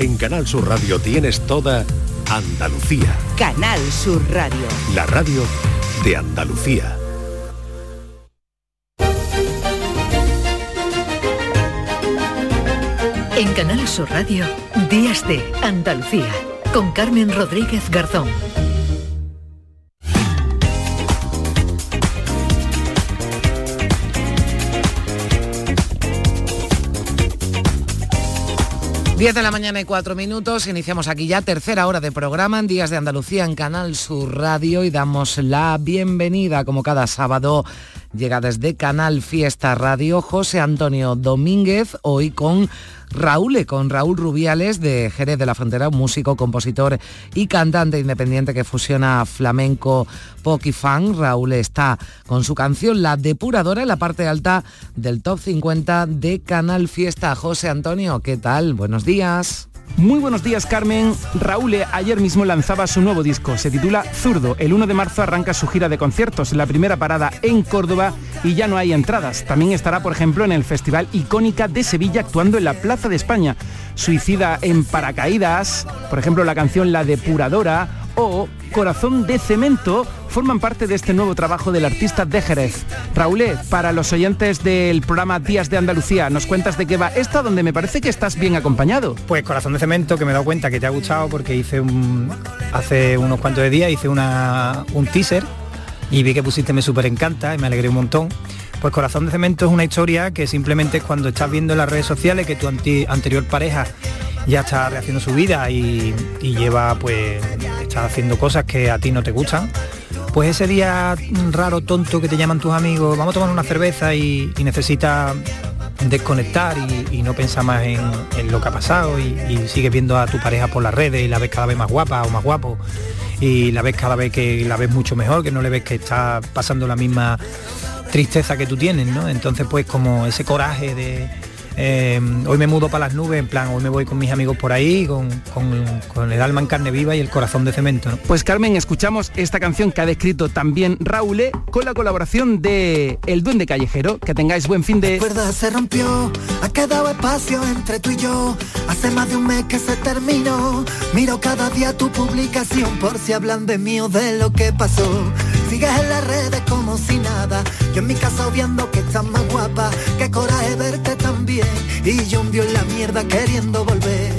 En Canal Sur Radio tienes toda Andalucía. Canal Sur Radio. La radio de Andalucía. En Canal Sur Radio, Días de Andalucía, con Carmen Rodríguez Garzón. 10 de la mañana y 4 minutos, iniciamos aquí ya tercera hora de programa en Días de Andalucía en Canal Sur Radio y damos la bienvenida como cada sábado llega desde Canal Fiesta Radio José Antonio Domínguez, hoy con Raúl, con Raúl Rubiales de Jerez de la Frontera, un músico, compositor y cantante independiente que fusiona flamenco, pop y fan. Raúl está con su canción La Depuradora en la parte alta del top 50 de Canal Fiesta. José Antonio, ¿qué tal? Buenos días. Muy buenos días Carmen. Raúl ayer mismo lanzaba su nuevo disco, se titula Zurdo. El 1 de marzo arranca su gira de conciertos, la primera parada en Córdoba y ya no hay entradas. También estará, por ejemplo, en el Festival Icónica de Sevilla actuando en la Plaza de España. Suicida en paracaídas, por ejemplo la canción La Depuradora o Corazón de Cemento forman parte de este nuevo trabajo del artista de Jerez. Raúl, para los oyentes del programa Días de Andalucía, ¿nos cuentas de qué va esta donde me parece que estás bien acompañado? Pues Corazón de Cemento, que me he dado cuenta que te ha gustado porque hice un, hace unos cuantos de días hice una, un teaser y vi que pusiste me súper encanta y me alegré un montón. Pues Corazón de Cemento es una historia que simplemente cuando estás viendo en las redes sociales que tu anterior pareja ya está rehaciendo su vida y, lleva pues está haciendo cosas que a ti no te gustan. Pues ese día raro tonto que te llaman tus amigos vamos a tomar una cerveza y, necesitas desconectar y, no pensar más en, lo que ha pasado y, y, sigues viendo a tu pareja por las redes y la ves cada vez más guapa o más guapo y la ves cada vez que la ves mucho mejor, que no le ves que está pasando la misma tristeza que tú tienes, ¿no? Entonces pues como ese coraje de eh, hoy me mudo para las nubes, en plan, hoy me voy con mis amigos por ahí, con, el alma en carne viva y el corazón de cemento. Pues Carmen, escuchamos esta canción que ha descrito también Raúl con la colaboración de El Duende Callejero. Que tengáis buen fin de... Recuerda, se rompió, ha quedado espacio entre tú y yo. Hace más de un mes que se terminó. Miro cada día tu publicación por si hablan de mí o de lo que pasó. Sigues en las redes como si nada. Yo en mi casa obviando que estás más guapa. Qué coraje verte también y yo hundió en la mierda queriendo volver.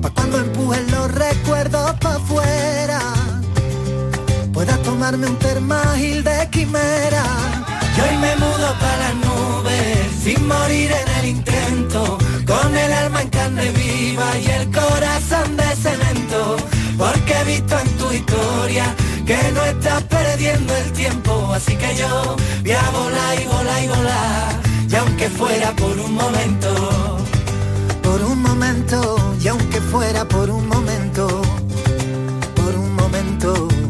Pa' cuando empujen los recuerdos pa' afuera, pueda tomarme un termagil de quimera. Y hoy me mudo para las nubes, sin morir en el intento, con el alma en carne viva y el corazón de cemento, porque he visto en tu historia que no estás perdiendo el tiempo, así que yo voy a volar y volar y volar y aunque fuera por un momento, por un momento, y aunque fuera por un momento, por un momento.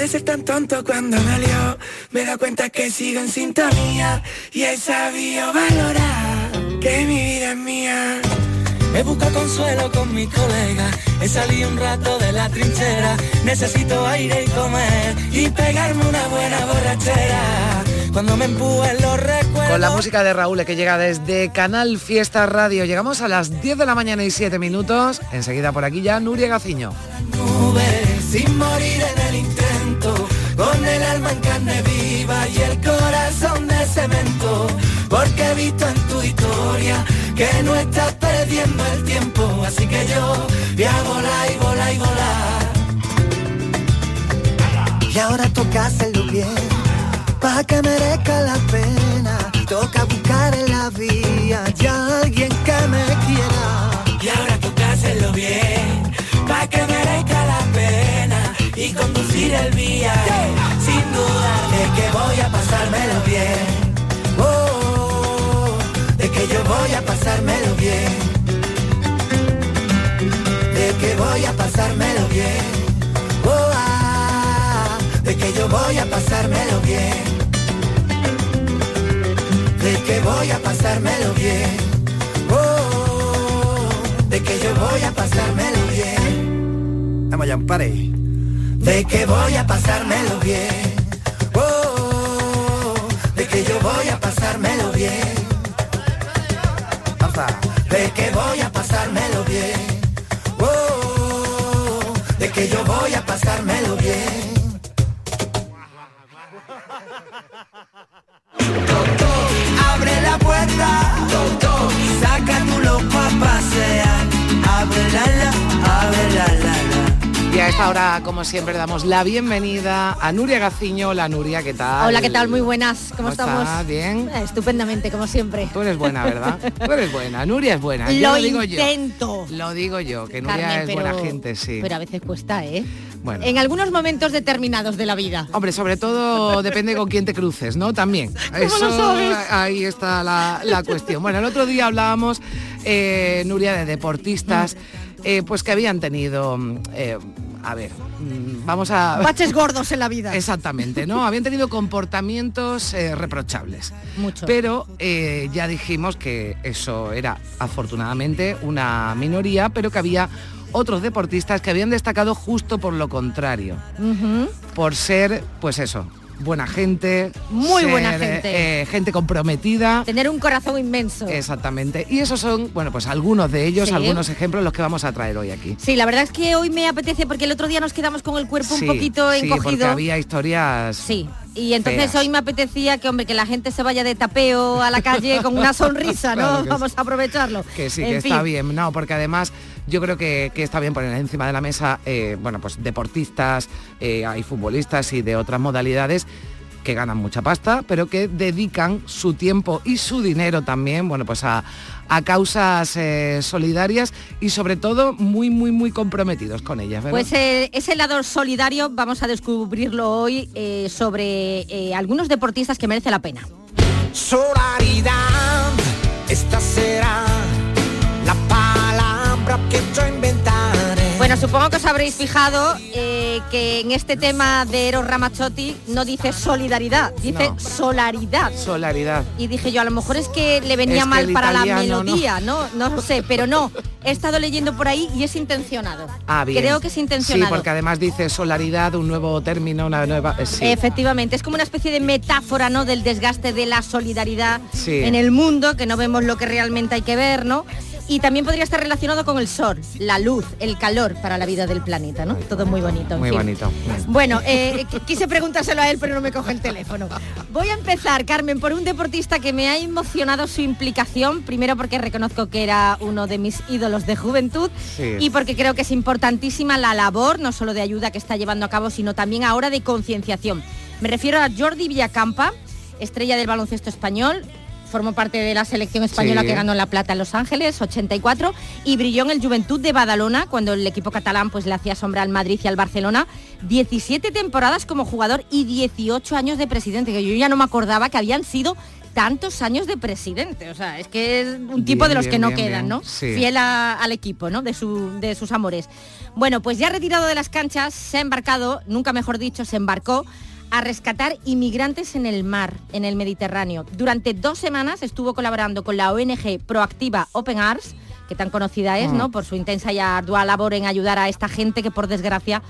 De ser tan tonto cuando me alió, me da cuenta que sigo en sintonía y he sabido valorar que mi vida es mía. He buscado consuelo con mis colegas, he salido un rato de la trinchera, necesito aire y comer y pegarme una buena borrachera. Cuando me empujen los recuerdos. Con la música de Raúl que llega desde Canal Fiesta Radio. Llegamos a las 10 de la mañana y 7 minutos. Enseguida por aquí ya Nuria Gaciño. sin morir en el con el alma en carne viva y el corazón de cemento, porque he visto en tu historia que no estás perdiendo el tiempo, así que yo voy a volar y volar y volar. Y ahora toca hacerlo bien, para que merezca la pena. Toca buscar en la vía ya alguien que me quiera. Y ahora toca hacerlo bien, para que merezca. Y conducir el viaje, sin dudar de que voy a pasármelo bien que yo voy a pasármelo bien. De que voy a pasármelo bien. Oh, de que yo voy a pasármelo bien. De que voy a pasármelo bien. Oh, de que yo voy a pasármelo bien. Vamos ya, pare. De que voy a pasármelo bien. Oh, de que yo voy a pasármelo bien. De que voy a pasármelo bien. Oh, de que yo voy a pasármelo bien. Abre la puerta, saca tu loco a pasear. Abre la la, abre la la la. Y a esta hora, como siempre, damos la bienvenida a Nuria Gaciño. Hola Nuria, ¿qué tal? Hola, ¿qué tal? Muy buenas. ¿Cómo, estamos? ¿Bien? Estupendamente, como siempre. Tú eres buena, ¿verdad? Tú eres buena. Nuria es buena. Yo Lo lo digo intento. yo. Lo digo yo, que Nuria Carmen, es pero, buena gente, sí. Pero a veces cuesta, ¿eh? Bueno. En algunos momentos determinados de la vida. Hombre, sobre todo depende con quién te cruces, ¿no? También. ¿Cómo lo sabes? Ahí está la, la cuestión. Bueno, el otro día hablábamos, eh, Nuria, de deportistas, eh, pues que habían tenido, mm, eh, a ver, mm, vamos a... Baches gordos en la vida. Exactamente, ¿no? Habían tenido comportamientos eh, reprochables. Mucho. Pero eh, ya dijimos que eso era afortunadamente una minoría, pero que había otros deportistas que habían destacado justo por lo contrario, por ser, pues eso, buena gente, Muy ser, buena gente. eh, gente comprometida. Tener un corazón inmenso. Exactamente. Y esos son, bueno, pues algunos de ellos, Sí. algunos ejemplos los que vamos a traer hoy aquí. Sí, la verdad es que hoy me apetece porque el otro día nos quedamos con el cuerpo Sí, un poquito sí, porque encogido. había historias. Sí. Y entonces feas. hoy me apetecía que hombre que la gente se vaya de tapeo a la calle con una sonrisa, ¿no? Claro Vamos a aprovecharlo. Que sí, En que está bien, no, porque además yo creo que, que está bien poner encima de la mesa, eh, bueno, pues deportistas, eh, hay futbolistas y de otras modalidades que ganan mucha pasta, pero que dedican su tiempo y su dinero también, bueno, pues a, a causas eh, solidarias y sobre todo muy, muy, muy comprometidos con ellas, ¿verdad? Pues eh, ese lado solidario vamos a descubrirlo hoy eh, sobre eh, algunos deportistas que merece la pena. Solaridad, esta será Bueno, supongo que os habréis fijado eh, que en este tema de Eros Ramazzotti no dice solidaridad, dice No. solaridad. Solidaridad. Y dije yo, a lo mejor es que le venía Es mal para la melodía, ¿no? ¿no? lo sé, pero no. He estado leyendo por ahí y es intencionado. Ah, bien. Creo que es intencionado. Sí, porque además dice solaridad, un nuevo término, una nueva... eh, sí. Efectivamente, es como una especie de metáfora, ¿no? Del desgaste de la solidaridad Sí. en el mundo, que no vemos lo que realmente hay que ver, ¿no? Y también podría estar relacionado con el sol, la luz, el calor para la vida del planeta, ¿no? Todo muy bonito. en Muy fin. bonito. Bueno, eh, qu- quise preguntárselo a él, pero no me coge el teléfono. Voy a empezar, Carmen, por un deportista que me ha emocionado su implicación, primero porque reconozco que era uno de mis ídolos de juventud Sí. y porque creo que es importantísima la labor, no solo de ayuda que está llevando a cabo, sino también ahora de concienciación. Me refiero a Jordi Villacampa, estrella del baloncesto español, formó parte de la selección española Sí. que ganó la plata en Los Ángeles, 84, y brilló en el Juventud de Badalona cuando el equipo catalán pues le hacía sombra al Madrid y al Barcelona. 17 temporadas como jugador y 18 años de presidente, que yo ya no me acordaba que habían sido tantos años de presidente. O sea, es que es un tipo Bien, de los bien, que no bien, quedan. ¿no? Sí. Fiel a- al equipo, ¿no? De, su- de sus amores. Bueno, pues ya retirado de las canchas, se ha embarcado, nunca mejor dicho, se embarcó a rescatar inmigrantes en el mar, en el Mediterráneo. Durante dos semanas estuvo colaborando con la ONG Proactiva Open Arms, que tan conocida es, Mm. ¿no? Por su intensa y ardua labor en ayudar a esta gente que por desgracia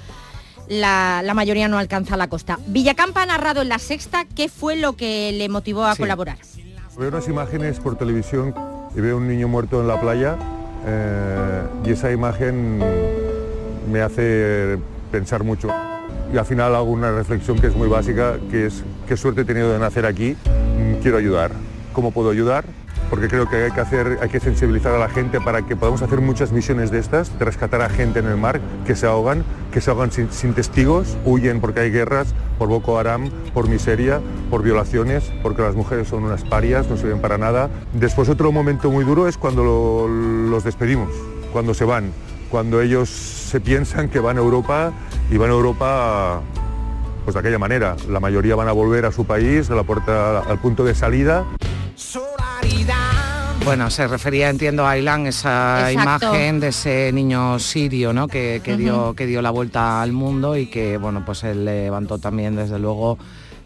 la, la mayoría no alcanza la costa. Villacampa ha narrado en la sexta qué fue lo que le motivó a Sí. colaborar. Veo unas imágenes por televisión y veo un niño muerto en la playa eh, y esa imagen me hace pensar mucho. Y al final hago una reflexión que es muy básica, que es qué suerte he tenido de nacer aquí, mm, quiero ayudar. ¿Cómo puedo ayudar? Porque creo que hay que, hacer, hay que sensibilizar a la gente para que podamos hacer muchas misiones de estas, de rescatar a gente en el mar que se ahogan, que se ahogan sin, testigos, huyen porque hay guerras, por Boko Haram, por miseria, por violaciones, porque las mujeres son unas parias, no sirven para nada. Después otro momento muy duro es cuando lo- los despedimos, cuando se van, cuando ellos se piensan que van a Europa y van a Europa pues de aquella manera. La mayoría van a volver a su país, a la puerta, al punto de salida. Bueno, se refería, entiendo, a Aylan, esa Exacto. imagen de ese niño sirio, ¿no? Que, que dio, que dio la vuelta al mundo y que, bueno, pues él levantó también, desde luego,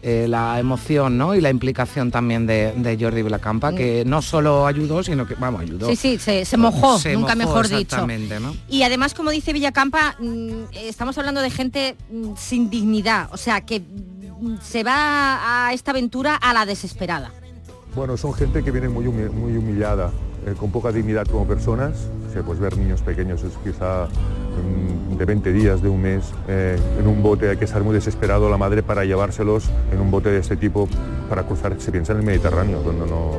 eh, la emoción ¿no? y la implicación también de, de Jordi Vilacampa, que no solo ayudó, sino que, vamos, ayudó. Sí, sí, se, se mojó, Se nunca mojó, mejor dicho. Y además, como dice Villacampa, mm, estamos hablando de gente mm, sin dignidad, o sea, que mm, se va a esta aventura a la desesperada. Bueno, son gente que viene muy, humi- muy humillada, eh, con poca dignidad como personas. O sea, pues ver niños pequeños es quizá mm, de 20 días, de un mes, eh, en un bote hay que estar muy desesperado la madre para llevárselos en un bote de este tipo para cruzar, se piensa en el Mediterráneo, donde no,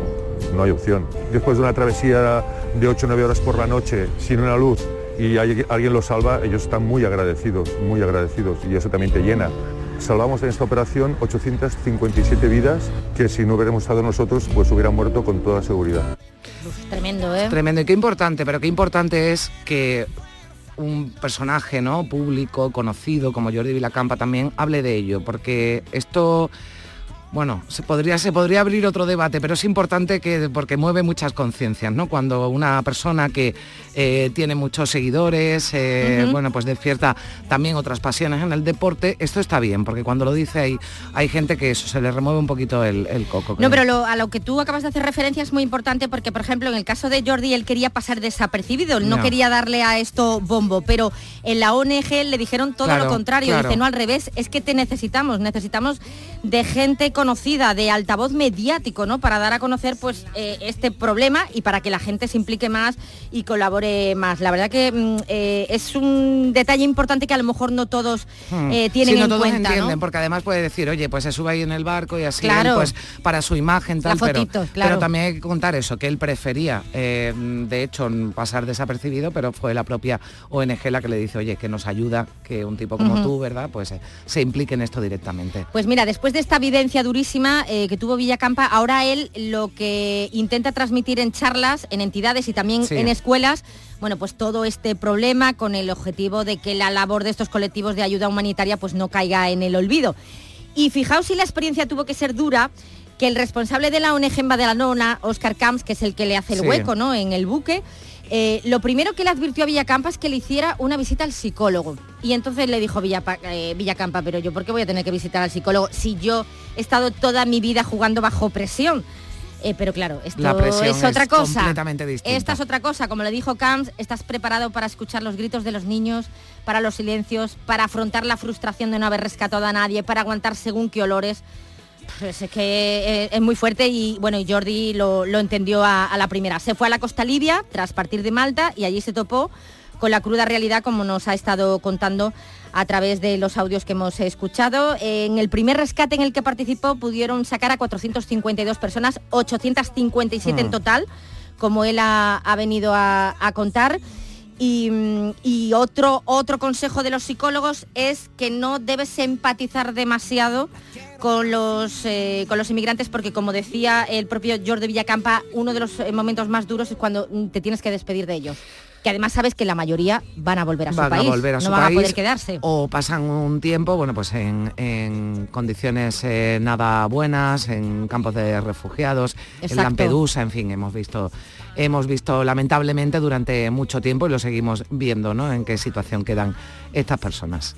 no hay opción. Después de una travesía de 8 o 9 horas por la noche, sin una luz, y hay- alguien los salva, ellos están muy agradecidos, muy agradecidos, y eso también te llena. Salvamos en esta operación 857 vidas que si no hubiéramos estado nosotros, pues hubieran muerto con toda seguridad. Tremendo, ¿eh? Tremendo y qué importante, pero qué importante es que un personaje no público, conocido como Jordi Vilacampa también hable de ello, porque esto bueno, se podría, se podría abrir otro debate, pero es importante que, porque mueve muchas conciencias, ¿no? Cuando una persona que eh, tiene muchos seguidores, eh, bueno, pues despierta también otras pasiones en el deporte, esto está bien, porque cuando lo dice hay, hay gente que eso se le remueve un poquito el, el coco. No, pero lo- a lo que tú acabas de hacer referencia es muy importante porque, por ejemplo, en el caso de Jordi, él quería pasar desapercibido, él no quería darle a esto bombo, pero en la ONG le dijeron todo Claro, lo contrario, claro. dice, no al revés, es que te necesitamos, necesitamos de gente conocida, de altavoz mediático, ¿no? Para dar a conocer pues eh, este problema y para que la gente se implique más y colabore más. La verdad que mm, eh, es un detalle importante que a lo mejor no todos Hmm. eh, tienen Sí, no en todos cuenta, entienden, ¿no? porque además puede decir, oye, pues se sube ahí en el barco y así, Claro. él, pues para su imagen, tal, La pero, fotito, claro. pero también hay que contar eso, que él prefería, de hecho, pasar desapercibido, pero fue la propia ONG la que le dice, oye, que nos ayuda que un tipo como tú, ¿verdad? Pues se implique en esto directamente. Pues mira, después de esta vivencia durísima eh, que tuvo Villacampa, ahora él lo que intenta transmitir en charlas, en entidades y también Sí. en escuelas, bueno, pues todo este problema con el objetivo de que la labor de estos colectivos de ayuda humanitaria pues no caiga en el olvido. Y fijaos si la experiencia tuvo que ser dura, que el responsable de la ONG en Badalona, Oscar Camps, que es el que le hace el Sí. hueco ¿no? en el buque, eh, lo primero que le advirtió a Villacampa es que le hiciera una visita al psicólogo. Y entonces le dijo Villapa- eh, Villacampa, pero yo, ¿por qué voy a tener que visitar al psicólogo si yo he estado toda mi vida jugando bajo presión? Eh, pero claro, esto La presión es otra es cosa. completamente distinta. Esta es otra cosa, como le dijo Camps, estás preparado para escuchar los gritos de los niños, para los silencios, para afrontar la frustración de no haber rescatado a nadie, para aguantar según qué olores. Pues es que eh, es muy fuerte y bueno, Jordi lo, lo entendió a, a la primera. Se fue a la costa libia tras partir de Malta y allí se topó con la cruda realidad como nos ha estado contando a través de los audios que hemos escuchado. En el primer rescate en el que participó pudieron sacar a 452 personas, 857 en Mm. total, como él ha, ha venido a, a contar. Y, y otro, otro consejo de los psicólogos es que no debes empatizar demasiado con los, eh, con los inmigrantes porque como decía el propio Jordi Villacampa, uno de los eh, momentos más duros es cuando te tienes que despedir de ellos. Que además sabes que la mayoría van a volver a su van país, a volver a no su van país a poder quedarse. o pasan un tiempo bueno pues en, en condiciones eh, nada buenas en campos de refugiados en Exacto. Lampedusa en fin hemos visto hemos visto lamentablemente durante mucho tiempo y lo seguimos viendo ¿no? en qué situación quedan estas personas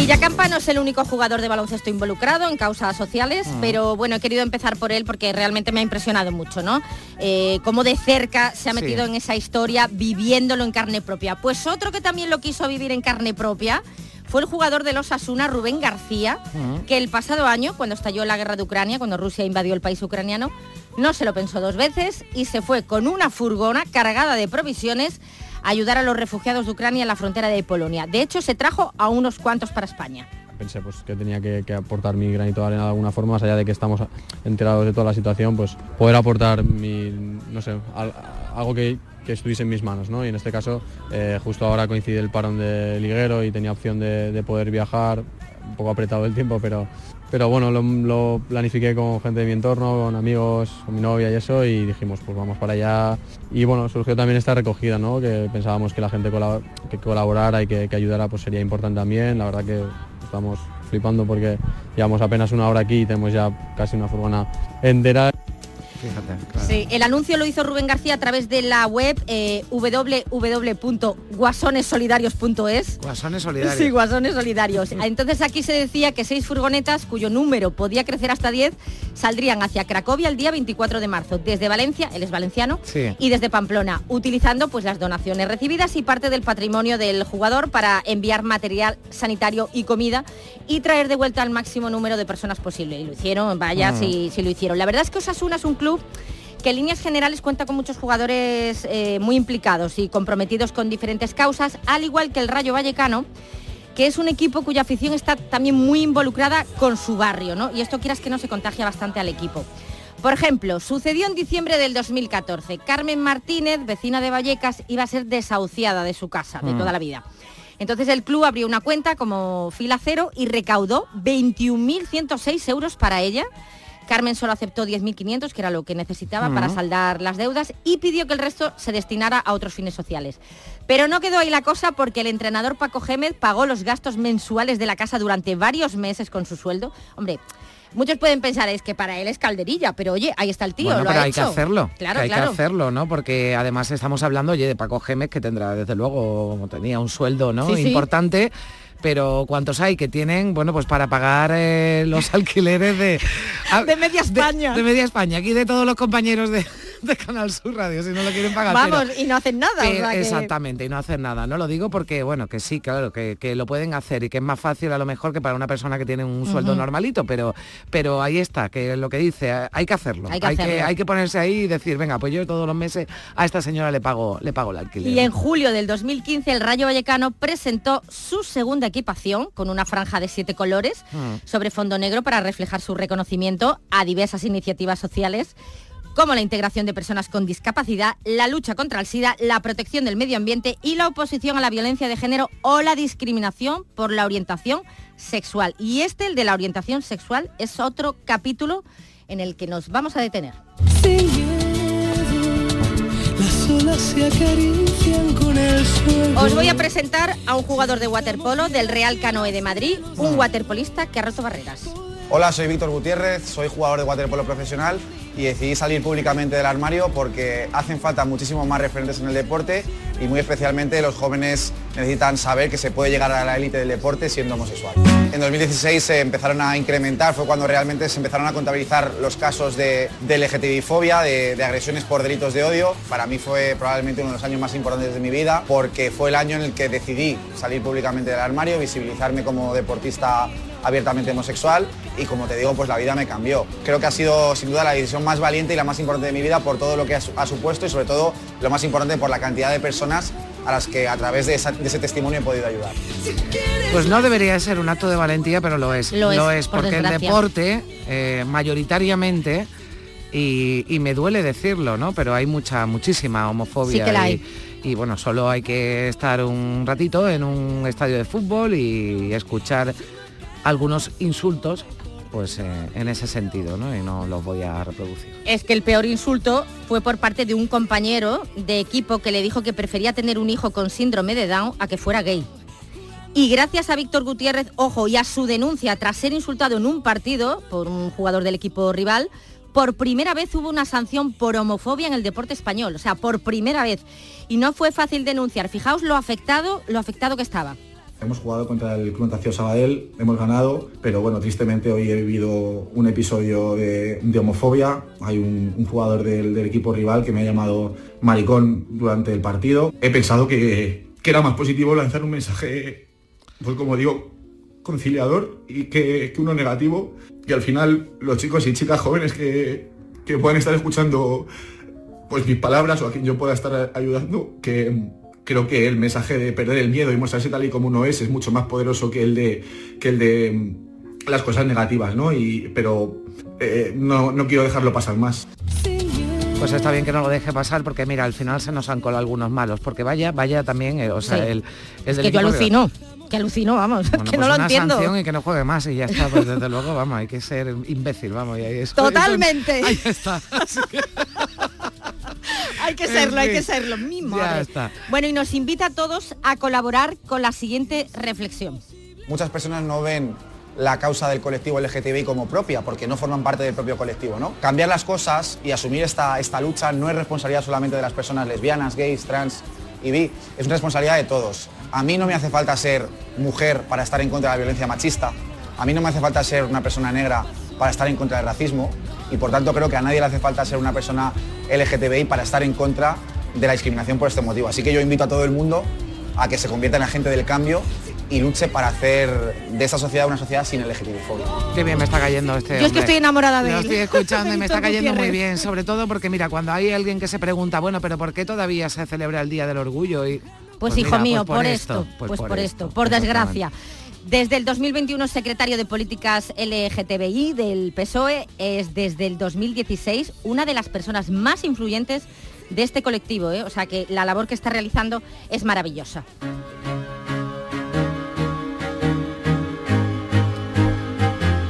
Villacampa no es el único jugador de baloncesto involucrado en causas sociales, Mm. pero bueno, he querido empezar por él porque realmente me ha impresionado mucho, ¿no? Eh, cómo de cerca se ha Sí. metido en esa historia viviéndolo en carne propia. Pues otro que también lo quiso vivir en carne propia fue el jugador de los Asuna, Rubén García, que el pasado año, cuando estalló la guerra de Ucrania, cuando Rusia invadió el país ucraniano, no se lo pensó dos veces y se fue con una furgona cargada de provisiones ayudar a los refugiados de Ucrania en la frontera de Polonia. De hecho, se trajo a unos cuantos para España. pensé pues que tenía que, aportar mi granito de arena de alguna forma, más allá de que estamos enterados de toda la situación, pues poder aportar mi, no sé, al- algo que, estuviese en mis manos, ¿no? Y en este caso, eh, justo ahora coincide el parón de liguero y tenía opción de poder viajar, un poco apretado el tiempo, pero, pero bueno, lo, planifiqué con gente de mi entorno, con amigos, con mi novia y eso, y dijimos, pues vamos para allá. Y bueno, surgió también esta recogida, ¿no? Que pensábamos que la gente que colaborara y que, que ayudara pues sería importante también. La verdad que estamos flipando porque llevamos apenas una hora aquí y tenemos ya casi una furgona entera. Fíjate. Sí, el anuncio lo hizo Rubén García a través de la web eh, www.guasonesolidarios.es. Guasones solidarios. Sí, guasones solidarios. Entonces aquí se decía que seis furgonetas, cuyo número podía crecer hasta 10, saldrían hacia Cracovia el día 24 de marzo, desde Valencia, él es valenciano, Sí. y desde Pamplona, utilizando pues las donaciones recibidas y parte del patrimonio del jugador para enviar material sanitario y comida y traer de vuelta al máximo número de personas posible. Y lo hicieron, vaya, Mm. si, si lo hicieron. La verdad es que Osasuna es un club que en líneas generales cuenta con muchos jugadores eh, muy implicados y comprometidos con diferentes causas, al igual que el Rayo Vallecano, que es un equipo cuya afición está también muy involucrada con su barrio, ¿no? Y esto quieras que no se contagia bastante al equipo. Por ejemplo, sucedió en diciembre del 2014. Carmen Martínez, vecina de Vallecas, iba a ser desahuciada de su casa de Mm. toda la vida. Entonces el club abrió una cuenta como fila cero y recaudó 21.106 euros para ella. Carmen solo aceptó 10.500, que era lo que necesitaba para Ujú. saldar las deudas, y pidió que el resto se destinara a otros fines sociales. Pero no quedó ahí la cosa porque el entrenador Paco Gémez pagó los gastos mensuales de la casa durante varios meses con su sueldo. Hombre, muchos pueden pensar es que para él es calderilla, pero oye, ahí está el tío, Bueno, lo pero ha hay hecho. que hacerlo. Claro, que hay claro. que hacerlo, ¿no? Porque además estamos hablando, oye, de Paco Gémez, que tendrá desde luego, tenía un sueldo, ¿no? Sí, sí. Importante. Pero ¿cuántos hay que tienen, bueno, pues para pagar eh, los alquileres de... De media España. De, media España, aquí de todos los compañeros de, de Canal Sur Radio, si no lo quieren pagar. Vamos, pero- y no hacen nada. o que- Exactamente, y no hacer nada. No lo digo porque, bueno, que sí, claro, que, que lo pueden hacer y que es más fácil a lo mejor que para una persona que tiene un sueldo normalito, pero, pero ahí está, que es lo que dice, hay que hacerlo. Hay que hay, que, hacerlo. hay que ponerse ahí y decir, venga, pues yo todos los meses a esta señora le pago, le pago el alquiler. Y en julio del 2015 el Rayo Vallecano presentó su segunda equipación con una franja de siete colores Mm. sobre fondo negro para reflejar su reconocimiento a diversas iniciativas sociales como la integración de personas con discapacidad, la lucha contra el SIDA, la protección del medio ambiente y la oposición a la violencia de género o la discriminación por la orientación sexual. Y este, el de la orientación sexual, es otro capítulo en el que nos vamos a detener. Las olas se acarician con el suelo. Os voy a presentar a un jugador de waterpolo del Real Canoe de Madrid, un waterpolista que ha roto barreras. Hola, soy Víctor Gutiérrez, soy jugador de waterpolo profesional y decidí salir públicamente del armario porque hacen falta muchísimos más referentes en el deporte y muy especialmente los jóvenes necesitan saber que se puede llegar a la élite del deporte siendo homosexual. En 2016 se empezaron a incrementar, fue cuando realmente se empezaron a contabilizar los casos de, de LGTBI-fobia, de, de agresiones por delitos de odio. Para mí fue probablemente uno de los años más importantes de mi vida porque fue el año en el que decidí salir públicamente del armario, visibilizarme como deportista abiertamente homosexual y como te digo, pues la vida me cambió. Creo que ha sido sin duda la decisión más valiente y la más importante de mi vida por todo lo que ha, su- ha supuesto y sobre todo lo más importante por la cantidad de personas a las que a través de, esa- de ese testimonio he podido ayudar. Pues no debería ser un acto de valentía, pero lo es. Lo es, por porque el deporte, eh, mayoritariamente, y, y me duele decirlo, ¿no? Pero hay mucha, muchísima homofobia. Sí que la y- y, bueno, solo hay que estar un ratito en un estadio de fútbol y escuchar algunos insultos, pues eh, en ese sentido, ¿no? Y no los voy a reproducir. Es que el peor insulto fue por parte de un compañero de equipo que le dijo que prefería tener un hijo con síndrome de Down a que fuera gay. Y gracias a Víctor Gutiérrez, ojo, y a su denuncia tras ser insultado en un partido por un jugador del equipo rival, por primera vez hubo una sanción por homofobia en el deporte español, o sea, por primera vez. Y no fue fácil denunciar. Fijaos lo afectado, lo afectado que estaba. Hemos jugado contra el Club Natación Sabadell, hemos ganado, pero bueno, tristemente hoy he vivido un episodio de, homofobia. Hay un, jugador del, equipo rival que me ha llamado maricón durante el partido. He pensado que, era más positivo lanzar un mensaje, pues como digo, conciliador y que, que uno negativo. Y al final los chicos y chicas jóvenes que, que puedan estar escuchando pues mis palabras o a quien yo pueda estar ayudando, que creo que el mensaje de perder el miedo y mostrarse tal y como uno es es mucho más poderoso que el de que el de mm, las cosas negativas, ¿no? Y, pero eh, no, no quiero dejarlo pasar más. Pues está bien que no lo deje pasar porque mira, al final se nos han colado algunos malos, porque vaya, vaya también, eh, o sea, Sí. el, el Es del que yo alucino, que alucino, vamos, Bueno, que pues no lo una entiendo. sanción y que no juegue más y ya está, pues desde luego, vamos, hay que ser imbécil, vamos, y ahí eso- Totalmente. eso- ahí está. Así que- hay que serlo, hay que serlo, mi ya madre. está. Bueno, y nos invita a todos a colaborar con la siguiente reflexión. Muchas personas no ven la causa del colectivo LGTBI como propia, porque no forman parte del propio colectivo. ¿no? Cambiar las cosas y asumir esta, esta lucha no es responsabilidad solamente de las personas lesbianas, gays, trans y bi, es una responsabilidad de todos. A mí no me hace falta ser mujer para estar en contra de la violencia machista, a mí no me hace falta ser una persona negra para estar en contra del racismo y por tanto creo que a nadie le hace falta ser una persona LGTBI para estar en contra de la discriminación por este motivo. Así que yo invito a todo el mundo a que se convierta en agente del cambio y luche para hacer de esta sociedad una sociedad sin LGTBI-fobia. Qué bien me está cayendo este Yo es que estoy enamorada de Lo él. estoy escuchando y me está cayendo muy bien, sobre todo porque mira, cuando hay alguien que se pregunta, bueno, pero ¿por qué todavía se celebra el Día del Orgullo? Y, Pues, hijo mira, mío, pues por, esto, pues, por, esto, por desgracia. Desde el 2021 es secretario de Políticas LGTBI del PSOE, es desde el 2016 una de las personas más influyentes de este colectivo, ¿eh? o sea que la labor que está realizando es maravillosa.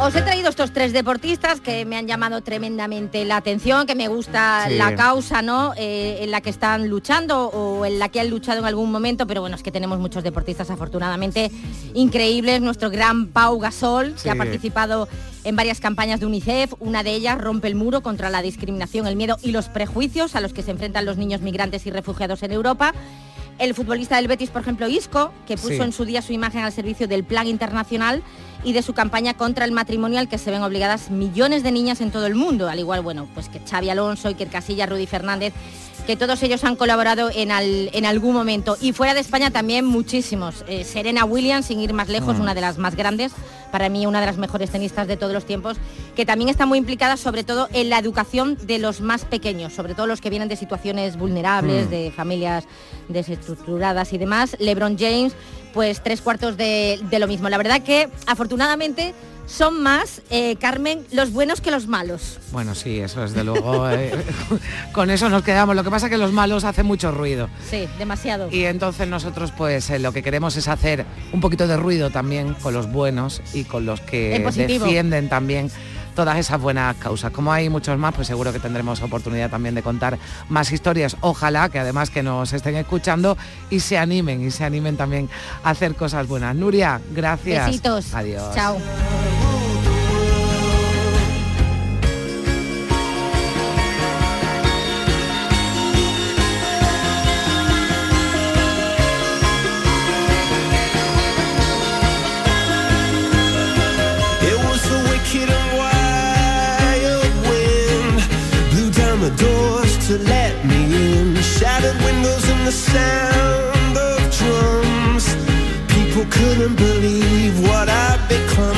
Os he traído estos tres deportistas que me han llamado tremendamente la atención, que me gusta Sí. la causa, ¿no? Eh, en la que están luchando o en la que han luchado en algún momento, pero bueno, es que tenemos muchos deportistas afortunadamente increíbles. Nuestro gran Pau Gasol, Sí. que ha participado en varias campañas de UNICEF, una de ellas rompe el muro contra la discriminación, el miedo y los prejuicios a los que se enfrentan los niños migrantes y refugiados en Europa. El futbolista del Betis, por ejemplo, Isco, que puso Sí. en su día su imagen al servicio del Plan Internacional y de su campaña contra el matrimonio al que se ven obligadas millones de niñas en todo el mundo, al igual, bueno, pues que Xavi Alonso, Iker Casillas, Rudy Fernández, que todos ellos han colaborado en, al- en algún momento. Y fuera de España también muchísimos. Eh, Serena Williams, sin ir más lejos, Mm. una de las más grandes, para mí una de las mejores tenistas de todos los tiempos, que también está muy implicada sobre todo en la educación de los más pequeños, sobre todo los que vienen de situaciones vulnerables, Mm. de familias desestructuradas y demás. LeBron James, pues tres cuartos de, de lo mismo. La verdad que afortunadamente son más, eh, Carmen, los buenos que los malos. Bueno, sí, eso desde luego. eh, con eso nos quedamos. Lo que pasa es que los malos hacen mucho ruido. Sí, demasiado. Y entonces nosotros pues eh, lo que queremos es hacer un poquito de ruido también con los buenos y con los que defienden también todas esas buenas causas. Como hay muchos más, pues seguro que tendremos oportunidad también de contar más historias. Ojalá que además que nos estén escuchando y se animen y se animen también a hacer cosas buenas. Nuria, gracias. Besitos. Adiós. Chao. To let me in. Shattered windows and the sound of drums. People couldn't believe what I'd become.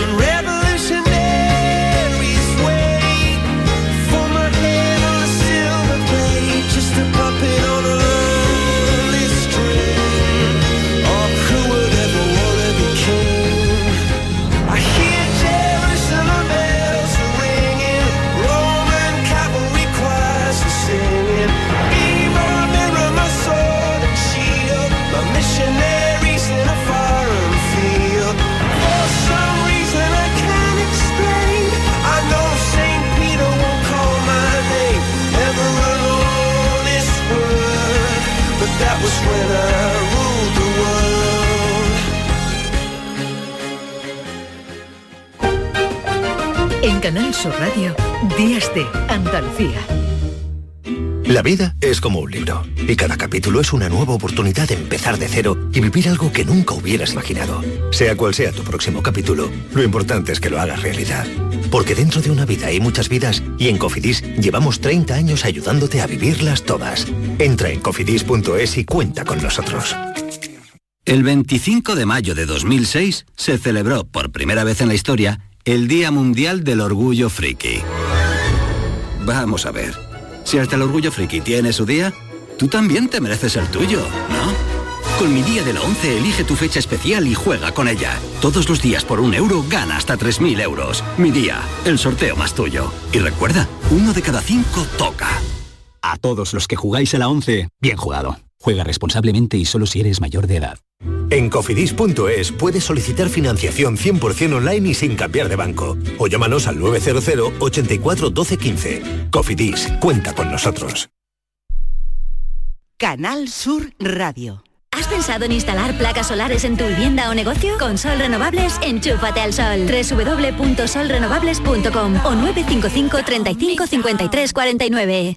Sur Radio, Días de Andalucía. La vida es como un libro y cada capítulo es una nueva oportunidad de empezar de cero y vivir algo que nunca hubieras imaginado. Sea cual sea tu próximo capítulo, lo importante es que lo hagas realidad. Porque dentro de una vida hay muchas vidas y en Cofidis llevamos 30 años ayudándote a vivirlas todas. Entra en cofidis.es y cuenta con nosotros. El 25 de mayo de 2006 se celebró por primera vez en la historia el Día Mundial del Orgullo Friki. Vamos a ver, si hasta el Orgullo Friki tiene su día, tú también te mereces el tuyo, ¿no? Con mi día de la 11 elige tu fecha especial y juega con ella. Todos los días por un euro gana hasta 3.000 euros. Mi día, el sorteo más tuyo. Y recuerda, uno de cada cinco toca. A todos los que jugáis a la 11, bien jugado. Juega responsablemente y solo si eres mayor de edad. En cofidis.es puedes solicitar financiación 100% online y sin cambiar de banco. O llámanos al 900 84 12 15. Cofidis, cuenta con nosotros. Canal Sur Radio. ¿Has pensado en instalar placas solares en tu vivienda o negocio? Con Sol Renovables, enchúfate al sol. www.solrenovables.com o 955 35 53 49.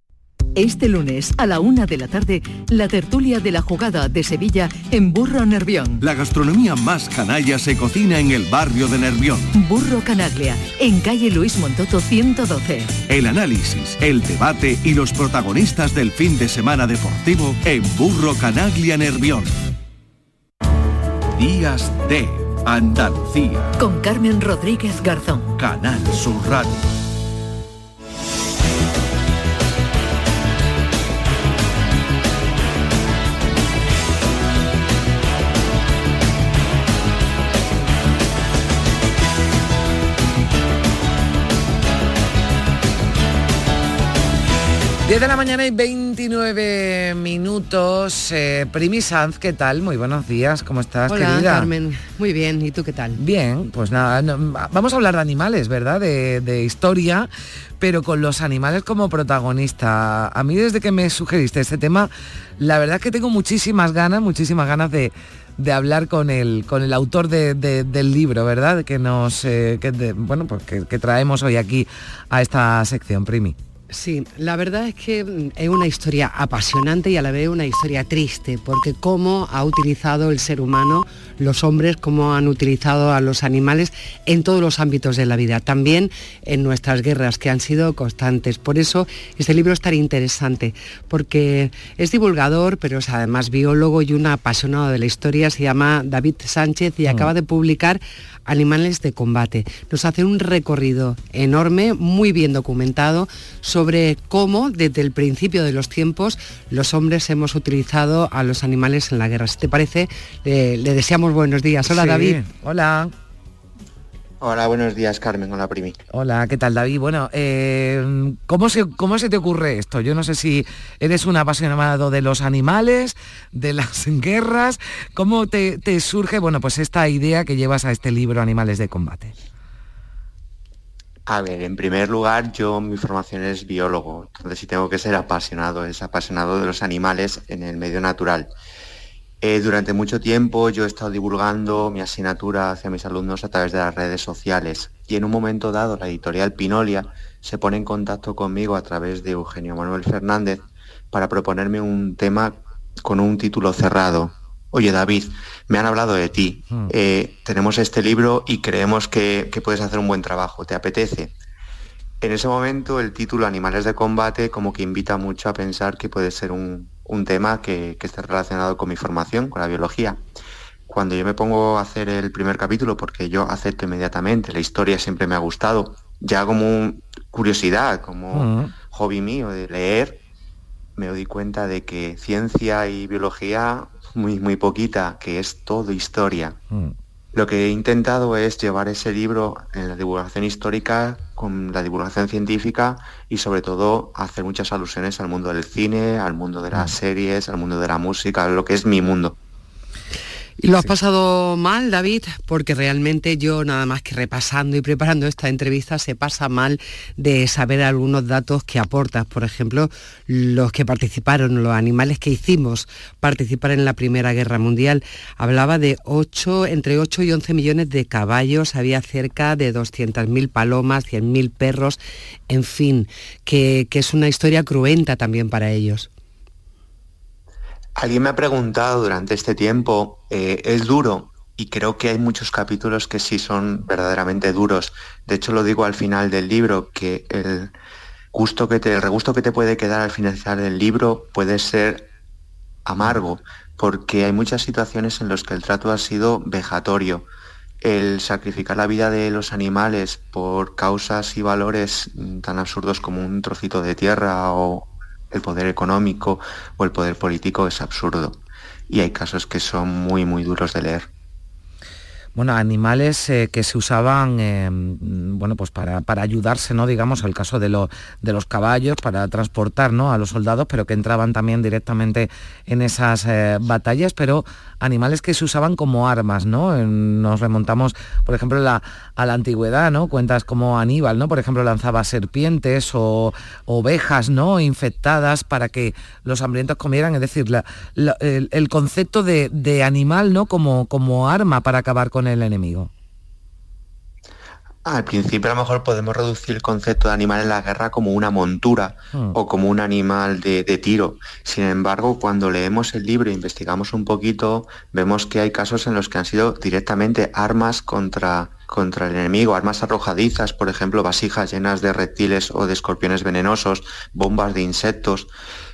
Este lunes a la una de la tarde, la tertulia de la jugada de Sevilla en Burro Nervión. La gastronomía más canalla se cocina en el barrio de Nervión. Burro Canaglia, en calle Luis Montoto 112. El análisis, el debate y los protagonistas del fin de semana deportivo en Burro Canaglia Nervión. Días de Andalucía. Con Carmen Rodríguez Garzón. Canal Sur Radio. Diez de la mañana y 29 minutos. Eh, Primi Sanz, ¿qué tal? Muy buenos días, ¿cómo estás, Hola, querida? Carmen. Muy bien, ¿y tú qué tal? Bien, pues nada, no, vamos a hablar de animales, ¿verdad? De, de historia, pero con los animales como protagonista. A mí desde que me sugeriste este tema, la verdad es que tengo muchísimas ganas, muchísimas ganas de, de hablar con el, con el autor de- de- del libro, ¿verdad? Que nos, eh, que bueno, pues que, que traemos hoy aquí a esta sección, Primi. Sí, la verdad es que mm, es una historia apasionante y a la vez una historia triste, porque cómo ha utilizado el ser humano, los hombres, cómo han utilizado a los animales en todos los ámbitos de la vida, también en nuestras guerras que han sido constantes. Por eso este libro es tan interesante, porque es divulgador, pero es además biólogo y un apasionado de la historia, se llama David Sánchez y acaba de publicar Animales de Combate. Nos hace un recorrido enorme, muy bien documentado, sobre cómo desde el principio de los tiempos los hombres hemos utilizado a los animales en la guerra. Si te parece, le, le deseamos buenos días. Hola Sí, David. Hola. Hola, buenos días, Carmen. Hola, Primi. Hola, ¿qué tal David? Bueno, eh, ¿cómo, se, ¿cómo se te ocurre esto? Yo no sé si eres un apasionado de los animales, de las guerras, ¿cómo te, te surge, bueno, pues esta idea que llevas a este libro Animales de Combate? A ver, en primer lugar, yo mi formación es biólogo, entonces si tengo que ser apasionado, es apasionado de los animales en el medio natural. Eh, durante mucho tiempo yo he estado divulgando mi asignatura hacia mis alumnos a través de las redes sociales y en un momento dado la editorial Pinolia se pone en contacto conmigo a través de Eugenio Manuel Fernández para proponerme un tema con un título cerrado. Oye David, me han hablado de ti, eh, tenemos este libro y creemos que, que puedes hacer un buen trabajo, ¿te apetece? En ese momento el título Animales de combate como que invita mucho a pensar que puede ser un, un tema que, que esté relacionado con mi formación, con la biología. Cuando yo me pongo a hacer el primer capítulo, porque yo acepto inmediatamente, la historia siempre me ha gustado, ya como un- curiosidad, como hobby mío de leer, me doy cuenta de que ciencia y biología muy, muy poquita, que es todo historia. Lo que he intentado es llevar ese libro en la divulgación histórica con la divulgación científica y sobre todo hacer muchas alusiones al mundo del cine, al mundo de las series, al mundo de la música, lo que es mi mundo. ¿Y lo has pasado mal, David? Porque realmente yo nada más que repasando y preparando esta entrevista se pasa mal de saber algunos datos que aportas. Por ejemplo, los que participaron, los animales que hicimos participar en la Primera Guerra Mundial. Hablaba de 8, entre 8 y 11 millones de caballos, había cerca de 200.000 palomas, 100.000 perros, en fin, que, que es una historia cruenta también para ellos. Alguien me ha preguntado durante este tiempo, eh, ¿es duro? Y creo que hay muchos capítulos que sí son verdaderamente duros. De hecho, lo digo al final del libro, que el gusto que te, el regusto que te puede quedar al finalizar del libro puede ser amargo, porque hay muchas situaciones en las que el trato ha sido vejatorio. El sacrificar la vida de los animales por causas y valores tan absurdos como un trocito de tierra o el poder económico o el poder político es absurdo. Y hay casos que son muy, muy duros de leer. Bueno, animales eh, que se usaban, eh, bueno, pues para, para, ayudarse, ¿no? Digamos, al caso de, los de los caballos, para transportar, ¿no? A los soldados, pero que entraban también directamente en esas eh, batallas, pero animales que se usaban como armas, ¿no? Nos remontamos, por ejemplo, la, a la antigüedad, ¿no? Cuentas como Aníbal, ¿no? Por ejemplo, lanzaba serpientes o ovejas, ¿no? Infectadas para que los hambrientos comieran, es decir, el, el, concepto de, de, animal, ¿no? Como, como arma para acabar con el enemigo. Al principio a lo mejor podemos reducir el concepto de animal en la guerra como una montura hmm. o como un animal de, de, tiro. Sin embargo, cuando leemos el libro e investigamos un poquito, vemos que hay casos en los que han sido directamente armas contra, contra el enemigo, armas arrojadizas, por ejemplo, vasijas llenas de reptiles o de escorpiones venenosos, bombas de insectos.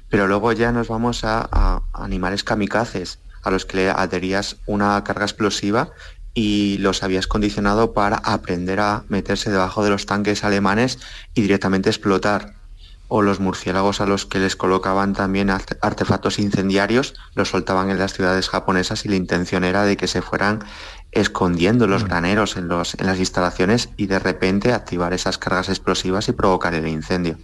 Pero luego ya nos vamos a, a animales kamikazes, a los que le adherías una carga explosiva y los habías condicionado para aprender a meterse debajo de los tanques alemanes y directamente explotar. O los murciélagos a los que les colocaban también artefactos incendiarios, los soltaban en las ciudades japonesas y la intención era de que se fueran escondiendo los graneros en, los, en las instalaciones y de repente activar esas cargas explosivas y provocar el incendio.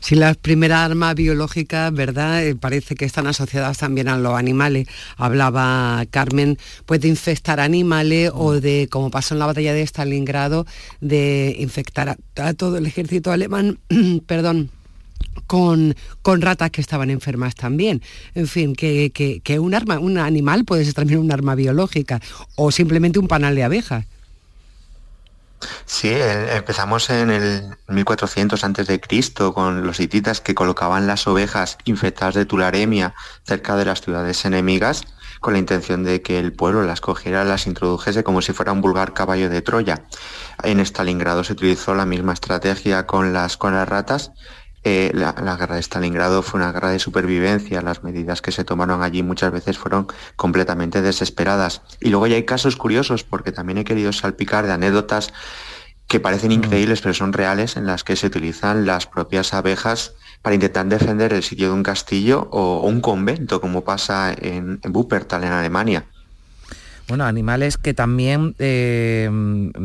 Si las primeras armas biológicas, ¿verdad? Eh, parece que están asociadas también a los animales. Hablaba Carmen, pues de infectar animales o de, como pasó en la batalla de Stalingrado, de infectar a, a todo el ejército alemán, perdón, con, con, ratas que estaban enfermas también. En fin, que, que, que, un arma, un animal puede ser también un arma biológica o simplemente un panal de abejas. Sí, empezamos en el 1400 antes de Cristo con los hititas que colocaban las ovejas infectadas de tularemia cerca de las ciudades enemigas con la intención de que el pueblo las cogiera, las introdujese como si fuera un vulgar caballo de Troya. En Stalingrado se utilizó la misma estrategia con las, con las ratas eh, la, la, guerra de Stalingrado fue una guerra de supervivencia, las medidas que se tomaron allí muchas veces fueron completamente desesperadas. Y luego ya hay casos curiosos, porque también he querido salpicar de anécdotas que parecen increíbles, pero son reales, en las que se utilizan las propias abejas para intentar defender el sitio de un castillo o, o un convento, como pasa en, en Wuppertal, en Alemania bueno, animales que también eh,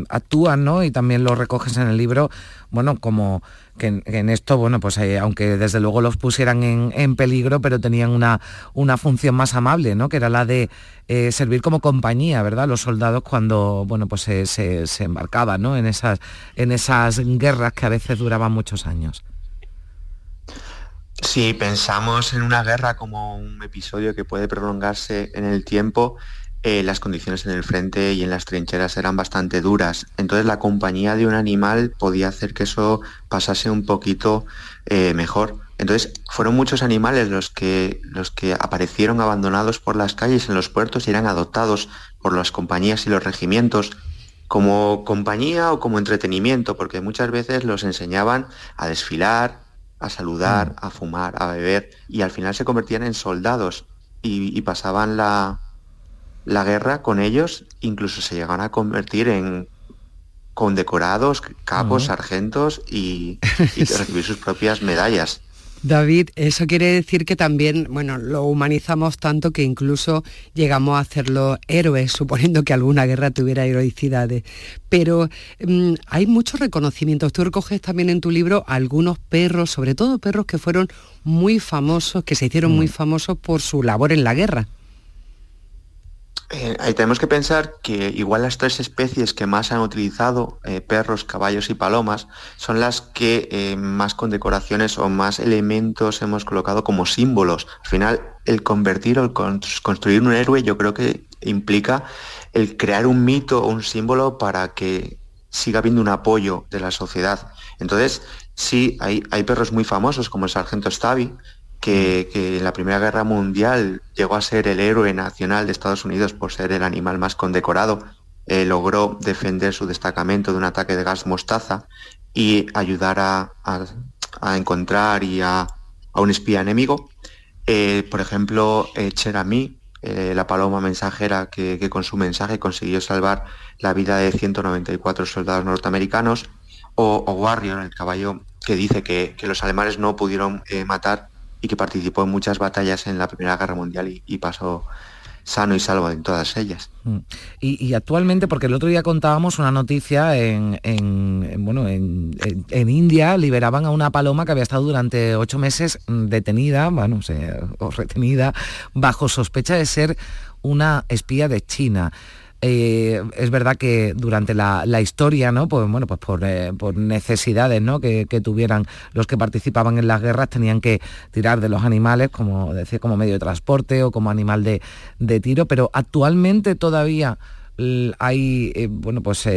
actúan, ¿no? Y también lo recoges en el libro, bueno, como que en, esto, bueno, pues eh, aunque desde luego los pusieran en, en, peligro, pero tenían una, una función más amable, ¿no? Que era la de eh, servir como compañía, ¿verdad? Los soldados cuando, bueno, pues se, se, se embarcaban, ¿no? En esas, en esas guerras que a veces duraban muchos años. Si pensamos en una guerra como un episodio que puede prolongarse en el tiempo, eh, las condiciones en el frente y en las trincheras eran bastante duras. Entonces la compañía de un animal podía hacer que eso pasase un poquito eh, mejor. Entonces fueron muchos animales los que, los que aparecieron abandonados por las calles en los puertos y eran adoptados por las compañías y los regimientos como compañía o como entretenimiento, porque muchas veces los enseñaban a desfilar, a saludar, a fumar, a beber, y al final se convertían en soldados y, y pasaban la, la guerra con ellos, incluso se llegan a convertir en condecorados, capos, uh -huh. sargentos y, y recibir sus propias medallas. David, eso quiere decir que también, bueno, lo humanizamos tanto que incluso llegamos a hacerlo héroes, suponiendo que alguna guerra tuviera heroicidades. Pero mmm, hay muchos reconocimientos. Tú recoges también en tu libro algunos perros, sobre todo perros que fueron muy famosos, que se hicieron mm. muy famosos por su labor en la guerra. Eh, tenemos que pensar que igual las tres especies que más han utilizado, eh, perros, caballos y palomas, son las que eh, más condecoraciones o más elementos hemos colocado como símbolos. Al final, el convertir o el construir un héroe yo creo que implica el crear un mito o un símbolo para que siga habiendo un apoyo de la sociedad. Entonces, sí, hay, hay perros muy famosos como el sargento Stavi, que, en la Primera Guerra Mundial llegó a ser el héroe nacional de Estados Unidos por ser el animal más condecorado, eh, logró defender su destacamento de un ataque de gas mostaza y ayudar a, a, encontrar y a, a, un espía enemigo. Eh, por ejemplo, eh, Cherami, la paloma mensajera que, con su mensaje consiguió salvar la vida de 194 soldados norteamericanos, o, o Warrior, el caballo que dice que, que los alemanes no pudieron matar y que participó en muchas batallas en la Primera Guerra Mundial y, pasó sano y salvo en todas ellas. Mm. Y, actualmente, porque el otro día contábamos una noticia en, en- en, bueno, en, en- India liberaban a una paloma que había estado durante ocho meses mm, detenida, bueno, o retenida, bajo sospecha de ser una espía de China. Eh, es verdad que durante la, historia, ¿no? Pues bueno, pues por, eh, necesidades ¿no? que, que tuvieran los que participaban en las guerras, tenían que tirar de los animales, como decía, como medio de transporte o como animal de, tiro, pero actualmente todavía hay eh, bueno pues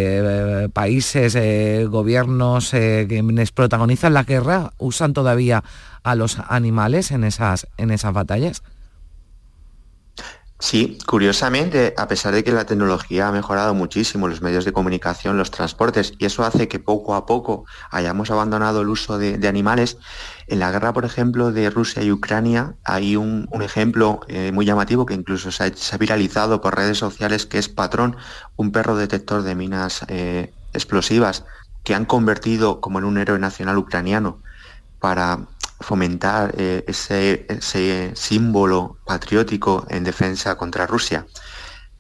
países, gobiernos quienes protagonizan la guerra, usan todavía a los animales en esas, en esas batallas. Sí, curiosamente, a pesar de que la tecnología ha mejorado muchísimo los medios de comunicación, los transportes, y eso hace que poco a poco hayamos abandonado el uso de, animales, en la guerra, por ejemplo, de Rusia y Ucrania, hay un, ejemplo eh, muy llamativo que incluso se ha, se ha viralizado por redes sociales, que es Patrón, un perro detector de minas eh, explosivas, que han convertido como en un héroe nacional ucraniano para fomentar eh, ese, ese símbolo patriótico en defensa contra Rusia.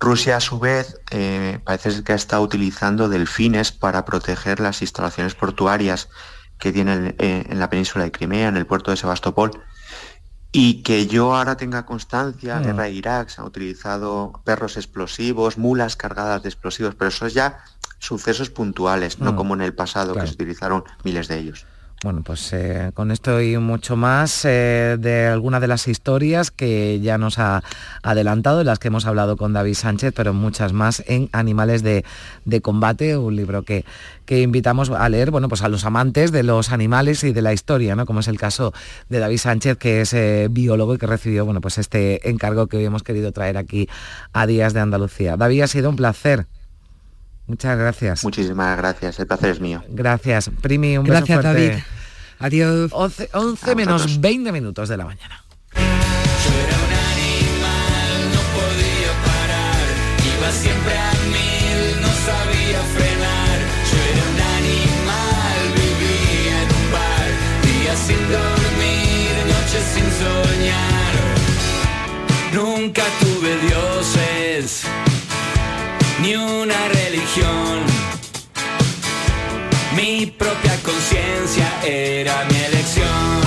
Rusia, a su vez, eh, parece que ha estado utilizando delfines para proteger las instalaciones portuarias que tienen eh, en la península de Crimea, en el puerto de Sebastopol. Y que yo ahora tenga constancia, Mm. guerra de Irak, se han utilizado perros explosivos, mulas cargadas de explosivos, pero eso es ya sucesos puntuales, no Mm. como en el pasado, Claro. que se utilizaron miles de ellos. Bueno, pues eh, con esto y mucho más eh, de algunas de las historias que ya nos ha adelantado, de las que hemos hablado con David Sánchez, pero muchas más en Animales de, de Combate, un libro que, que invitamos a leer, bueno, pues a los amantes de los animales y de la historia, ¿no? Como es el caso de David Sánchez, que es eh, biólogo y que recibió, bueno, pues este encargo que hoy hemos querido traer aquí a Días de Andalucía. David, ha sido un placer. Muchas gracias. Muchísimas gracias, el placer es mío. Gracias. Primi, un Gracias, beso fuerte. David. Adiós. 11, 11 menos 20 minutos de la mañana. no podía parar, iba siempre a mil, no sabía frenar. Yo era un animal, vivía en un bar, días sin dormir, noches sin soñar. Nunca tuve dioses, ni una religión. Mi propia conciencia era mi elección.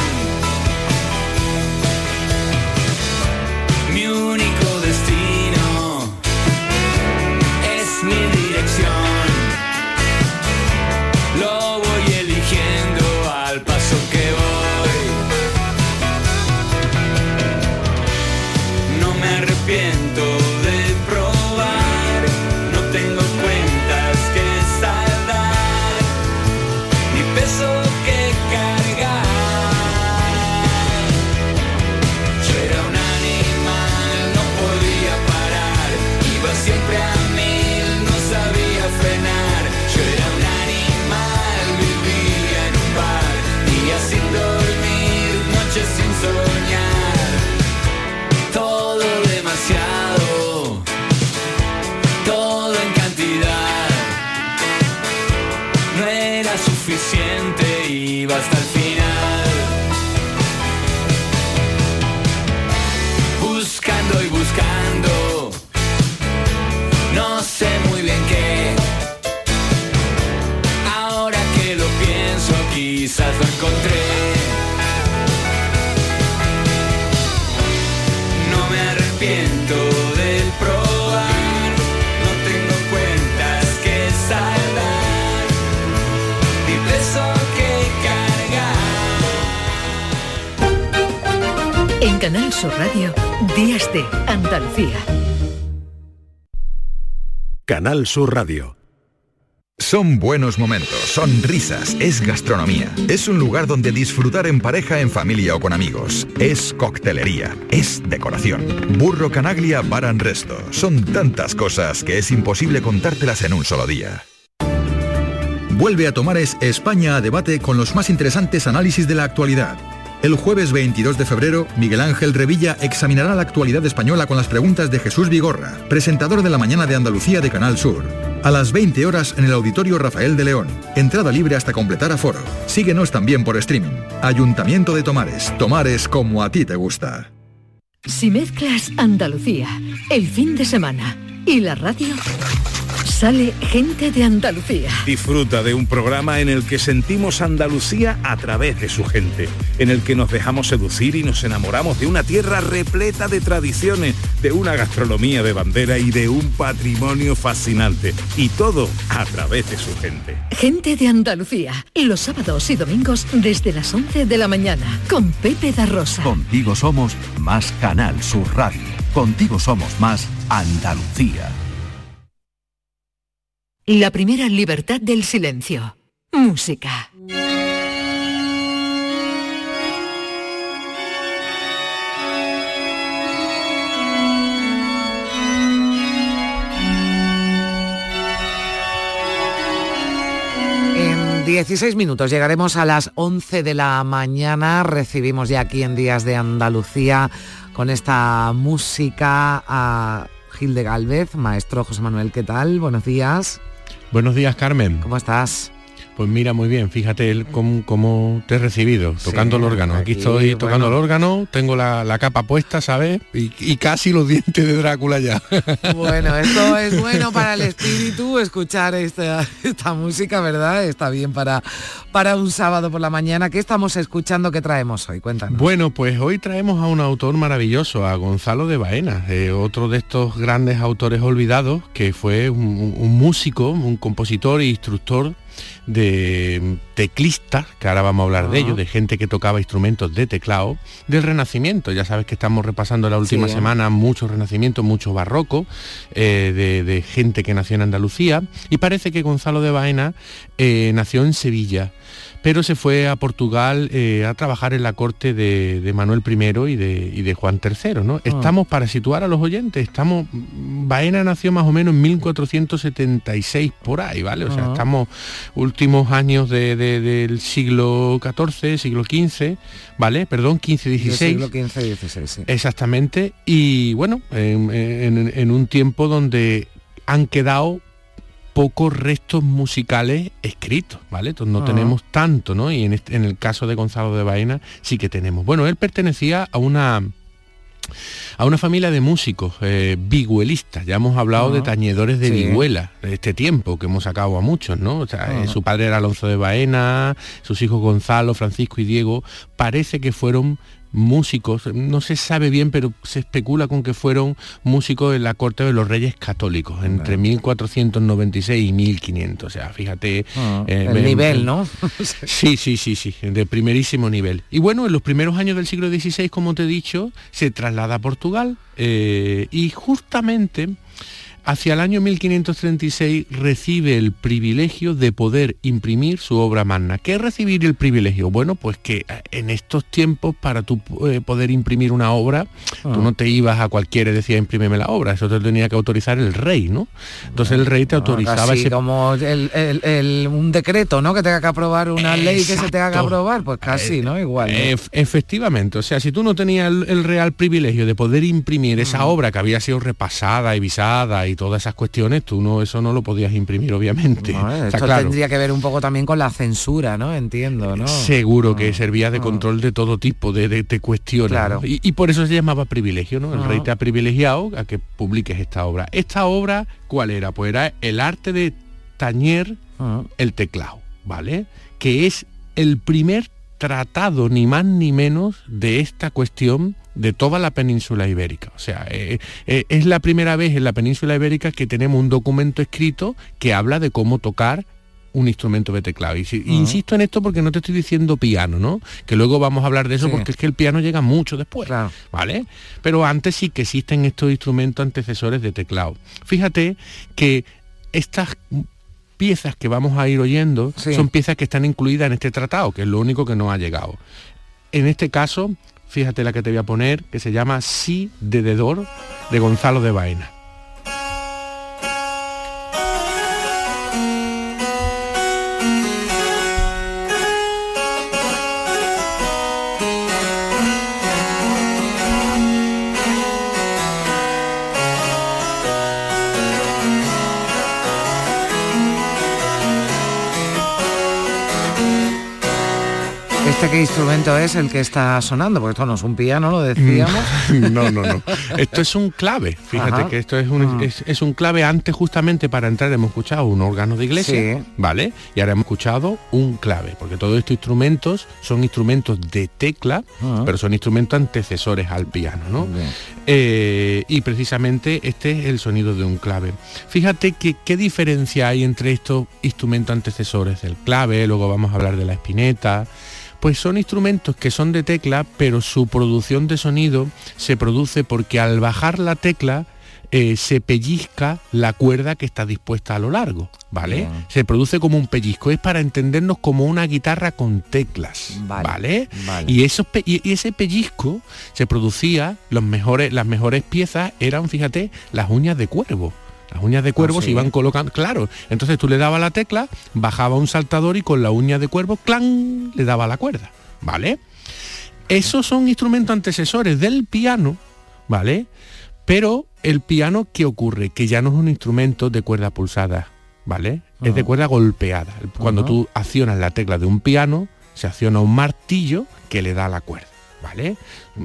Sur Radio, Días de Andalucía. Canal Sur Radio. Son buenos momentos, son risas, es gastronomía. Es un lugar donde disfrutar en pareja, en familia o con amigos. Es coctelería, es decoración. Burro Canaglia Bar and Resto. Son tantas cosas que es imposible contártelas en un solo día. Vuelve a Tomares España a debate con los más interesantes análisis de la actualidad. El jueves 22 de febrero, Miguel Ángel Revilla examinará la actualidad española con las preguntas de Jesús Vigorra, presentador de la Mañana de Andalucía de Canal Sur. A las 20 horas en el Auditorio Rafael de León. Entrada libre hasta completar aforo. Síguenos también por streaming. Ayuntamiento de Tomares. Tomares como a ti te gusta. Si mezclas Andalucía, el fin de semana y la radio, sale gente de Andalucía. Disfruta de un programa en el que sentimos Andalucía a través de su gente, en el que nos dejamos seducir y nos enamoramos de una tierra repleta de tradiciones, de una gastronomía de bandera y de un patrimonio fascinante. Y todo a través de su gente. Gente de Andalucía, los sábados y domingos desde las 11 de la mañana, con Pepe da Rosa. Contigo somos más Canal Sur Radio. Contigo somos más Andalucía. La primera libertad del silencio. Música. En 16 minutos llegaremos a las 11 de la mañana. Recibimos ya aquí en Días de Andalucía con esta música a Gil de Galvez, maestro José Manuel, ¿qué tal? Buenos días. Buenos días, Carmen. ¿Cómo estás? Pues mira, muy bien, fíjate el cómo, cómo te he recibido, tocando el órgano. Aquí, aquí, estoy tocando el órgano, tengo la, la capa puesta, ¿sabes? Y, y casi los dientes de Drácula ya. Bueno, esto es bueno para el espíritu, escuchar esta, esta música, ¿verdad? Está bien para, para un sábado por la mañana. ¿Qué estamos escuchando? ¿Qué traemos hoy? Cuéntanos. Bueno, pues hoy traemos a un autor maravilloso, a Gonzalo de Baena, eh, otro de estos grandes autores olvidados, que fue un- un músico, un compositor e instructor de teclistas, que ahora vamos a hablar de Ah. ello, de gente que tocaba instrumentos de teclado, del Renacimiento. Ya sabes que estamos repasando la última Sí. semana mucho Renacimiento, mucho barroco, eh, de, de gente que nació en Andalucía. Y parece que Gonzalo de Baena eh, nació en Sevilla pero se fue a Portugal eh, a trabajar en la corte de, de Manuel I y de, y de Juan III. ¿no? Estamos, para situar a los oyentes, estamos. Baena nació más o menos en 1476 por ahí, ¿vale? O sea, Ah. estamos últimos años de- de- del siglo XIV, siglo XV, ¿vale? Perdón, XV, XVI. siglo XV, XVI, sí. Exactamente. Y bueno, en, en- en un tiempo donde han quedado pocos restos musicales escritos, ¿vale? Entonces no Ah. tenemos tanto, ¿no? Y en, este- en el caso de Gonzalo de Baena sí que tenemos. Bueno, él pertenecía a una a una familia de músicos eh, vigüelistas. Ya hemos hablado Ah. de tañedores de Sí. vihuela de este tiempo, que hemos sacado a muchos, ¿no? O sea, Ah. eh, su padre era Alonso de Baena, sus hijos Gonzalo, Francisco y Diego. Parece que fueron músicos, no se sabe bien, pero se especula con que fueron músicos en la corte de los reyes católicos, entre 1496 y 1500. O sea, fíjate... Ah, eh, el nivel, ¿no? Sí, sí, sí, sí, de primerísimo nivel. Y bueno, en los primeros años del siglo XVI, como te he dicho, se traslada a Portugal eh, y justamente hacia el año 1536 recibe el privilegio de poder imprimir su obra magna. ¿Qué es recibir el privilegio? Bueno, pues que eh, en estos tiempos para tú eh, poder imprimir una obra, Ah. tú no te ibas a cualquiera y decías imprímeme la obra, eso te tenía que autorizar el rey, ¿no? Entonces el rey te autorizaba Casi ese como el- el- el- un decreto, ¿no? Que tenga que aprobar una ley que se tenga que aprobar, pues casi, ¿no? Igual. efectivamente, o sea, si tú no tenías el, real privilegio de poder imprimir esa Mm. obra que había sido repasada y visada y todas esas cuestiones, tú no eso no lo podías imprimir, obviamente. No, Está Esto claro. tendría que ver un poco también con la censura, ¿no? Entiendo, ¿no? Seguro que servía de control de todo tipo de, de- de cuestiones. Claro. Y, y por eso se llamaba privilegio, ¿no? El Ah. rey te ha privilegiado a que publiques esta obra. Esta obra, ¿cuál era? Pues era el arte de tañer Ah. el teclado, ¿vale? Que es el primer tratado, ni más ni menos, de esta cuestión de toda la península ibérica. O sea, eh, eh, es la primera vez en la península ibérica que tenemos un documento escrito que habla de cómo tocar un instrumento de teclado. Y si- insisto en esto porque no te estoy diciendo piano, ¿no? Que luego vamos a hablar de eso Sí. porque es que el piano llega mucho después, ¿vale? Pero antes sí que existen estos instrumentos antecesores de teclado. Fíjate que estas piezas que vamos a ir oyendo Sí. son piezas que están incluidas en este tratado, que es lo único que no ha llegado. En este caso, fíjate la que te voy a poner, que se llama Sí de Dedor, de Gonzalo de Baena. ¿Este qué instrumento es el que está sonando? Porque esto no es un piano, lo decíamos. No, no, no. Esto es un clave. Fíjate Ajá. que esto es un, Ah. es, es un clave. Antes justamente para entrar hemos escuchado un órgano de iglesia, Sí. ¿vale? Y ahora hemos escuchado un clave, porque todos estos instrumentos son instrumentos de tecla, Ah. pero son instrumentos antecesores al piano, ¿no? Eh, y precisamente este es el sonido de un clave. Fíjate que qué diferencia hay entre estos instrumentos antecesores del clave, luego vamos a hablar de la espineta. Pues son instrumentos que son de tecla, pero su producción de sonido se produce porque al bajar la tecla eh, se pellizca la cuerda que está dispuesta a lo largo, ¿vale? Bien. Se produce como un pellizco, es para entendernos como una guitarra con teclas, ¿vale? vale. Y, esos pe- y y ese pellizco se producía, los mejores, las mejores piezas eran, fíjate, las uñas de cuervo. Las uñas de cuervo Ah, se sí. iban colocando, claro. Entonces tú le dabas la tecla, bajaba un saltador y con la uña de cuervo, clan, le daba la cuerda, ¿vale? Esos son instrumentos antecesores del piano, ¿vale? Pero el piano, ¿qué ocurre? Que ya no es un instrumento de cuerda pulsada, ¿vale? Es de Ah. cuerda golpeada. Cuando tú accionas la tecla de un piano, se acciona un martillo que le da la cuerda. ¿Vale?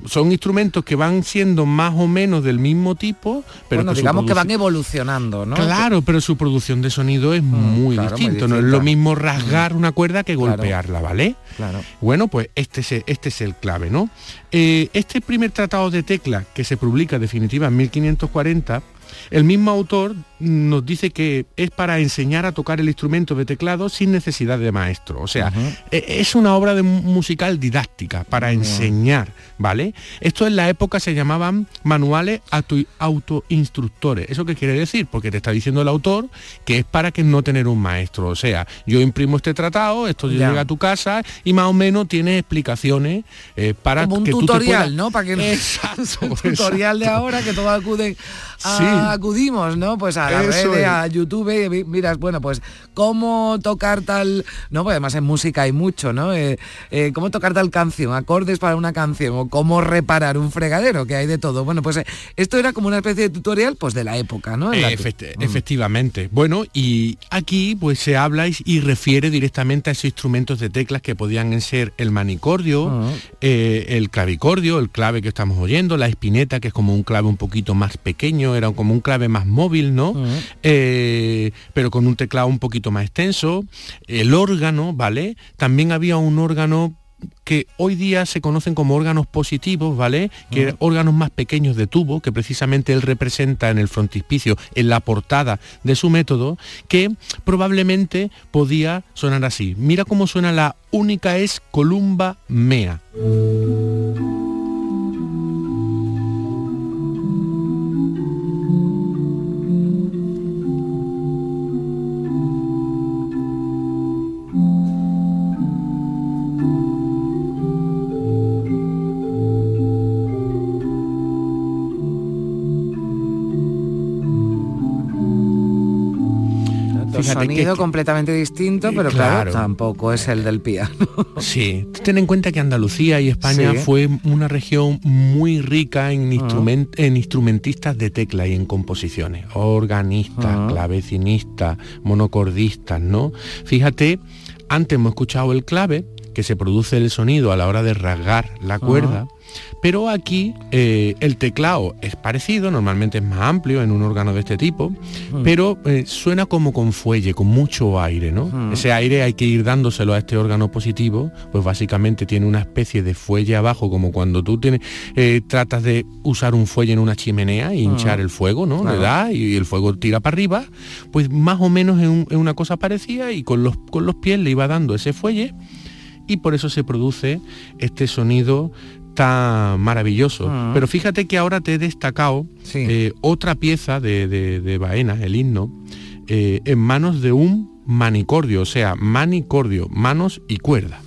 Son instrumentos que van siendo más o menos del mismo tipo, pero bueno, que su digamos que van evolucionando, ¿no? Claro, pero su producción de sonido es muy, claro, muy distinto. No es distinta. lo mismo rasgar una cuerda que Claro. golpearla, ¿vale? Claro. Bueno, pues este es, este es el clave, ¿no? Eh, este primer tratado de tecla que se publica definitiva en 1540, el mismo autor nos dice que es para enseñar a tocar el instrumento de teclado sin necesidad de maestro. O sea, e- es una obra de mu- musical didáctica para enseñar, ¿vale? Esto en la época se llamaban manuales auto- autoinstructores. ¿Eso qué quiere decir? Porque te está diciendo el autor que es para que no tener un maestro. O sea, yo imprimo este tratado, esto Ya. llega a tu casa y más o menos tiene explicaciones eh, para Como un que tú te tutorial, puedas- ¿no? Para que Exacto, un tutorial de ahora que todos acuden a- Sí. Acudimos, ¿no? Pues a Eso redes, es. a YouTube, y mi- miras, bueno, pues cómo tocar tal, no, pues además en música hay mucho, ¿no? Eh, eh, cómo tocar tal canción, acordes para una canción, o cómo reparar un fregadero, que hay de todo. Bueno, pues eh, esto era como una especie de tutorial, pues de la época, ¿no? La Efecti- Efectivamente. Bueno, y aquí pues se habla y, y refiere directamente a esos instrumentos de teclas que podían ser el manicordio, Ah. eh, el clavicordio, el clave que estamos oyendo, la espineta, que es como un clave un poquito más pequeño, era como un clave más móvil, ¿no? Eh, pero con un teclado un poquito más extenso. El órgano, ¿vale? También había un órgano que hoy día se conocen como órganos positivos, ¿vale? Que órganos más pequeños de tubo, que precisamente él representa en el frontispicio, en la portada de su método, que probablemente podía sonar así. Mira cómo suena la única es columba mea. Que- sonido que- completamente distinto, pero claro, claro. tampoco es el del piano. Sí, ten en cuenta que Andalucía y España Sí. fue una región muy rica en, instrument- en instrumentistas de tecla y en composiciones, organistas, Ah. clavecinistas, monocordistas, ¿no? Fíjate, antes hemos escuchado el clave, que se produce el sonido a la hora de rasgar la cuerda, pero aquí eh, el teclado es parecido, normalmente es más amplio en un órgano de este tipo, pero eh, suena como con fuelle, con mucho aire, ¿no? Mm. Ese aire hay que ir dándoselo a este órgano positivo, pues básicamente tiene una especie de fuelle abajo, como cuando tú tienes, eh, tratas de usar un fuelle en una chimenea e hinchar Mm. el fuego, ¿no? Claro. Le da y el fuego tira para arriba, pues más o menos es, un- es una cosa parecida y con los, con los pies le iba dando ese fuelle y por eso se produce este sonido tan maravilloso. Ah. Pero fíjate que ahora te he destacado eh, otra pieza de, de, de Baena, el himno, eh, en manos de un manicordio, o sea, manicordio, manos y cuerda.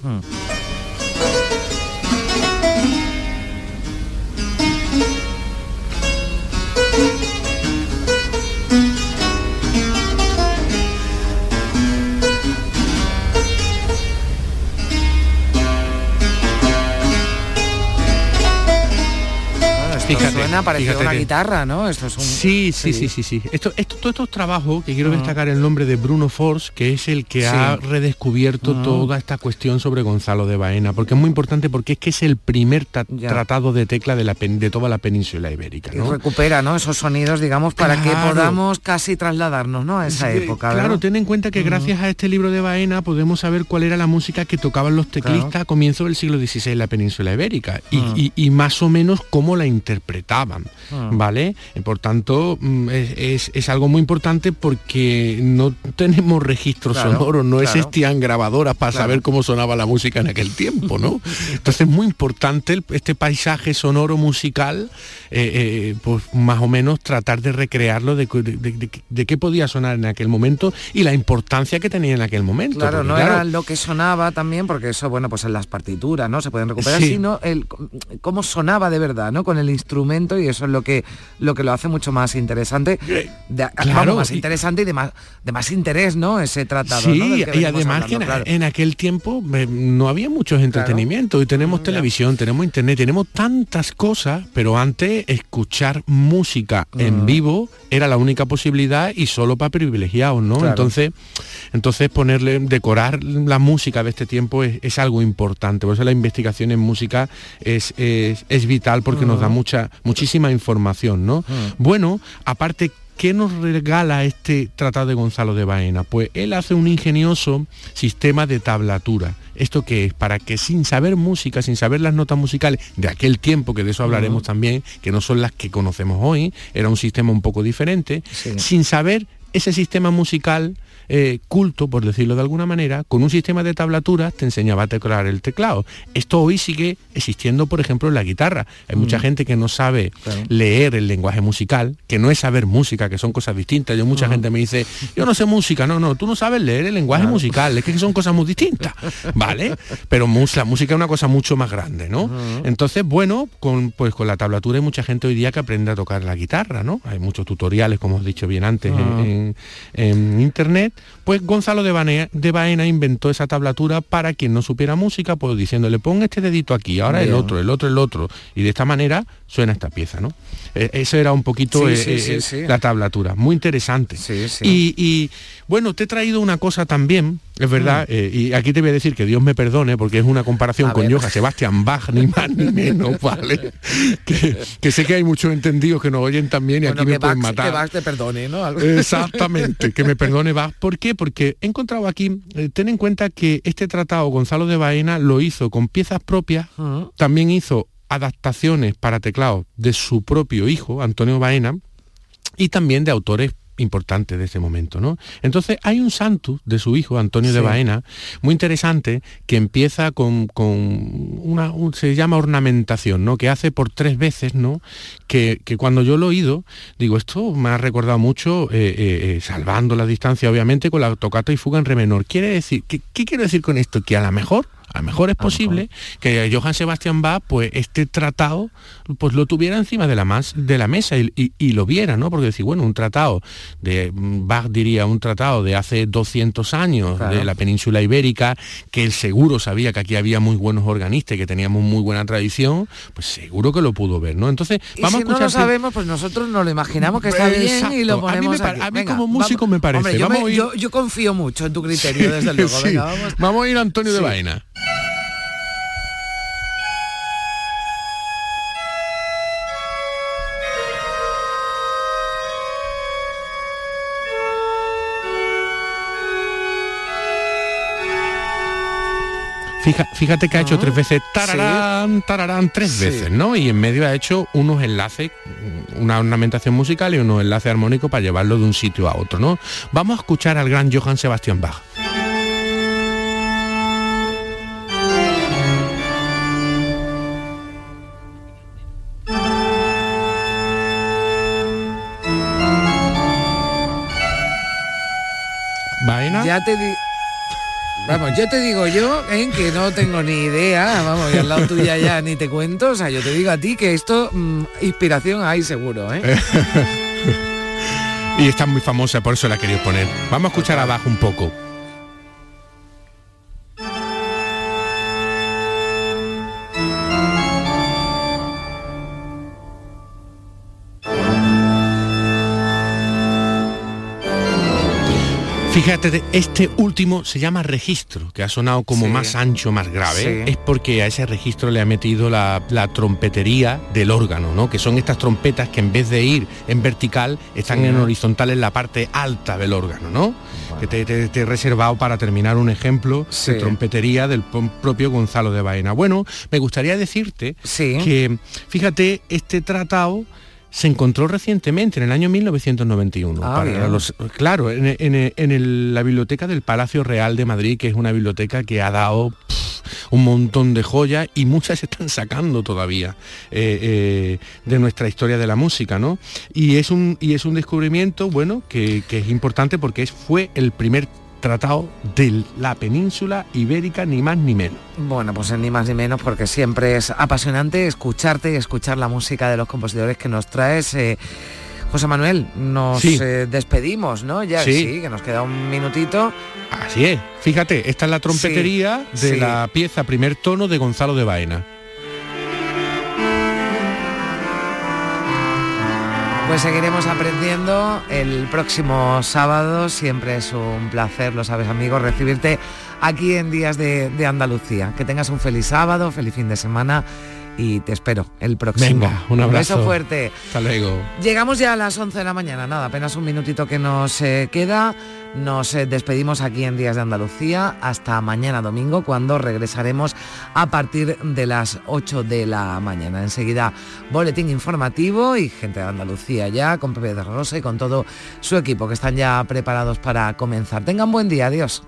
Fíjate, suena parecido a una fíjate. guitarra, ¿no? Esto es un... Sí, sí, sí, sí, sí. Esto, esto, todos estos trabajos que quiero Ah. destacar el nombre de Bruno Force, que es el que Sí. ha redescubierto Ah. toda esta cuestión sobre Gonzalo de Baena, porque es muy importante porque es que es el primer ta- tratado de tecla de, la de toda la península ibérica. Y recupera, ¿no? Esos sonidos, digamos, para que podamos casi trasladarnos, ¿no? A esa Sí, época, Claro, ten en cuenta que gracias a este libro de Baena podemos saber cuál era la música que tocaban los teclistas Claro. a comienzos del siglo XVI en la península ibérica y, Ah. y- y más o menos cómo la interpretaban, Ah. ¿vale? Y por tanto, mm, es, es- es algo muy importante porque no tenemos registros Claro, sonoros, no claro. existían grabadoras para Claro. saber cómo sonaba la música en aquel tiempo, ¿no? Entonces es muy importante el- este paisaje sonoro musical, eh, eh, pues más o menos tratar de recrearlo, de, de- de- qué podía sonar en aquel momento y la importancia que tenía en aquel momento. Claro, no era lo que sonaba también, porque eso, bueno, pues en las partituras, ¿no? Se pueden recuperar, Sí. sino el cómo sonaba de verdad, ¿no? Con el instrumento y eso es lo que lo que lo hace mucho más interesante, de, claro, vamos, más y- interesante y de más de más interés, ¿no? Ese tratado. Sí, que y además que en, claro. aquel tiempo eh, no había muchos entretenimientos y tenemos televisión, tenemos internet, tenemos tantas cosas, pero antes escuchar música en Mm. vivo era la única posibilidad y solo para privilegiados, ¿no? Claro. Entonces, entonces ponerle, decorar la música de este tiempo es, es algo importante. Por eso la investigación en música es, es, es vital porque nos da Mm. Mucha, muchísima información, ¿no? Bueno, aparte ¿Qué nos regala este tratado de Gonzalo de Baena? Pues él hace un ingenioso sistema de tablatura. ¿Esto qué es? Para que sin saber música, sin saber las notas musicales de aquel tiempo, que de eso hablaremos también, que no son las que conocemos hoy, era un sistema un poco diferente, sin saber ese sistema musical eh, culto, por decirlo de alguna manera, con un sistema de tablaturas te enseñaba a teclar el teclado. Esto hoy sigue existiendo, por ejemplo, en la guitarra. Hay mucha Mm. gente que no sabe Claro. leer el lenguaje musical, que no es saber música, que son cosas distintas. Yo mucha gente me dice, yo no sé música, no, no, tú no sabes leer el lenguaje Claro. musical, es que son cosas muy distintas, ¿vale? Pero la música es una cosa mucho más grande, ¿no? Entonces, bueno, con, pues con la tablatura hay mucha gente hoy día que aprende a tocar la guitarra, ¿no? Hay muchos tutoriales, como os he dicho bien antes, en- en, en internet. Pues Gonzalo de Baena, de Baena inventó esa tablatura para quien no supiera música, pues diciéndole, pon este dedito aquí, ahora el otro, el otro, el otro. Y de esta manera suena esta pieza, ¿no? Eh, eso era un poquito Sí, eh, sí, sí, eh, la tablatura. Muy interesante. sí. Y, y, bueno, te he traído una cosa también, es verdad, eh, y aquí te voy a decir que Dios me perdone, porque es una comparación. A con. Johann Sebastian Bach, ni más ni menos, ¿vale? que, que sé que hay muchos entendidos que nos oyen también y Bueno, aquí me pueden matar. que Bach te perdone, ¿no? Exactamente, que me perdone Bach. ¿Por qué? Porque he encontrado aquí, ten en cuenta que este tratado Gonzalo de Baena lo hizo con piezas propias, Ah. también hizo adaptaciones para teclado de su propio hijo, Antonio Baena, y también de autores importantes de ese momento, ¿no? Entonces hay un santus de su hijo, Antonio de. Baena, muy interesante, que empieza con, con una, un- se llama ornamentación, ¿no? Que hace por tres veces, ¿no? Que, que cuando yo lo he oído, digo, esto me ha recordado mucho, eh, eh, eh, salvando la distancia, obviamente, con la tocata y fuga en re menor. Quiere decir, ¿qué, qué quiero decir con esto? Que a lo mejor a lo mejor es posible que Johann Sebastian Bach, pues este tratado, pues lo tuviera encima de la, más, de la mesa y, y- y lo viera, ¿no? Porque decir, bueno, un tratado de, Bach diría, un tratado de hace 200 años Claro. de la península ibérica, que él seguro sabía que aquí había muy buenos organistas y que teníamos muy buena tradición, pues seguro que lo pudo ver, ¿no? Entonces, Y vamos si a no lo escuchar... sabemos, pues nosotros nos lo imaginamos que está bien y lo A mí me ponemos aquí. a mí Venga, como músico vamos- me parece. Hombre, yo, Vamos me- a oír- yo- yo confío mucho en tu criterio, desde luego. Sí. Vamos. Vamos a ir a Antonio de Sí. Fija- Fíjate que ha hecho tres veces tararán, tararán, tres Sí. veces, ¿no? Y en medio ha hecho unos enlaces, una ornamentación musical y unos enlaces armónicos para llevarlo de un sitio a otro, ¿no? Vamos a escuchar al gran Johann Sebastian Bach. Ya te di- Vamos, yo te digo yo ¿eh? que no tengo ni idea, vamos, y al lado tuya ya ni te cuento, o sea, yo te digo a ti que esto, mm, inspiración hay seguro, ¿eh? y está muy famosa, por eso la quería poner. Vamos a escuchar abajo un poco. Fíjate, este último se llama registro, que ha sonado como Sí. más ancho, más grave. Sí. Es porque a ese registro le ha metido la, la trompetería del órgano, ¿no? Que son estas trompetas que en vez de ir en vertical, están Sí. en horizontal en la parte alta del órgano, ¿no? Que te, te- te he reservado para terminar un ejemplo de trompetería del propio Gonzalo de Baena. Bueno, me gustaría decirte que, fíjate, este tratado se encontró recientemente, en el año 1991. Ah, para bien. los- claro, en, en- en el- la biblioteca del Palacio Real de Madrid, que es una biblioteca que ha dado pff, un montón de joyas y muchas se están sacando todavía eh, eh, de nuestra historia de la música, ¿no? Y es un, y es un descubrimiento, bueno, que, que es importante porque es, fue el primer tratado de la península ibérica, ni más ni menos. Bueno, pues ni más ni menos porque siempre es apasionante escucharte y escuchar la música de los compositores que nos traes. eh, José Manuel, nos Sí. eh, despedimos, ¿no? Ya Sí. sí, que nos queda un minutito. Así es. Fíjate, esta es la trompetería Sí, de la pieza primer tono de Gonzalo de Baena. Pues seguiremos aprendiendo el próximo sábado. Siempre es un placer, lo sabes amigos, recibirte aquí en Días de, Andalucía. Que tengas un feliz sábado, feliz fin de semana y te espero el próximo. Venga, un abrazo. beso fuerte. Hasta luego. Llegamos ya a las 11 de la mañana, nada, apenas un minutito que nos eh, queda. Nos eh, despedimos aquí en Días de Andalucía hasta mañana domingo cuando regresaremos a partir de las 8 de la mañana. Enseguida boletín informativo y gente de Andalucía ya con Pepe de Rosa y con todo su equipo que están ya preparados para comenzar. Tengan buen día, adiós.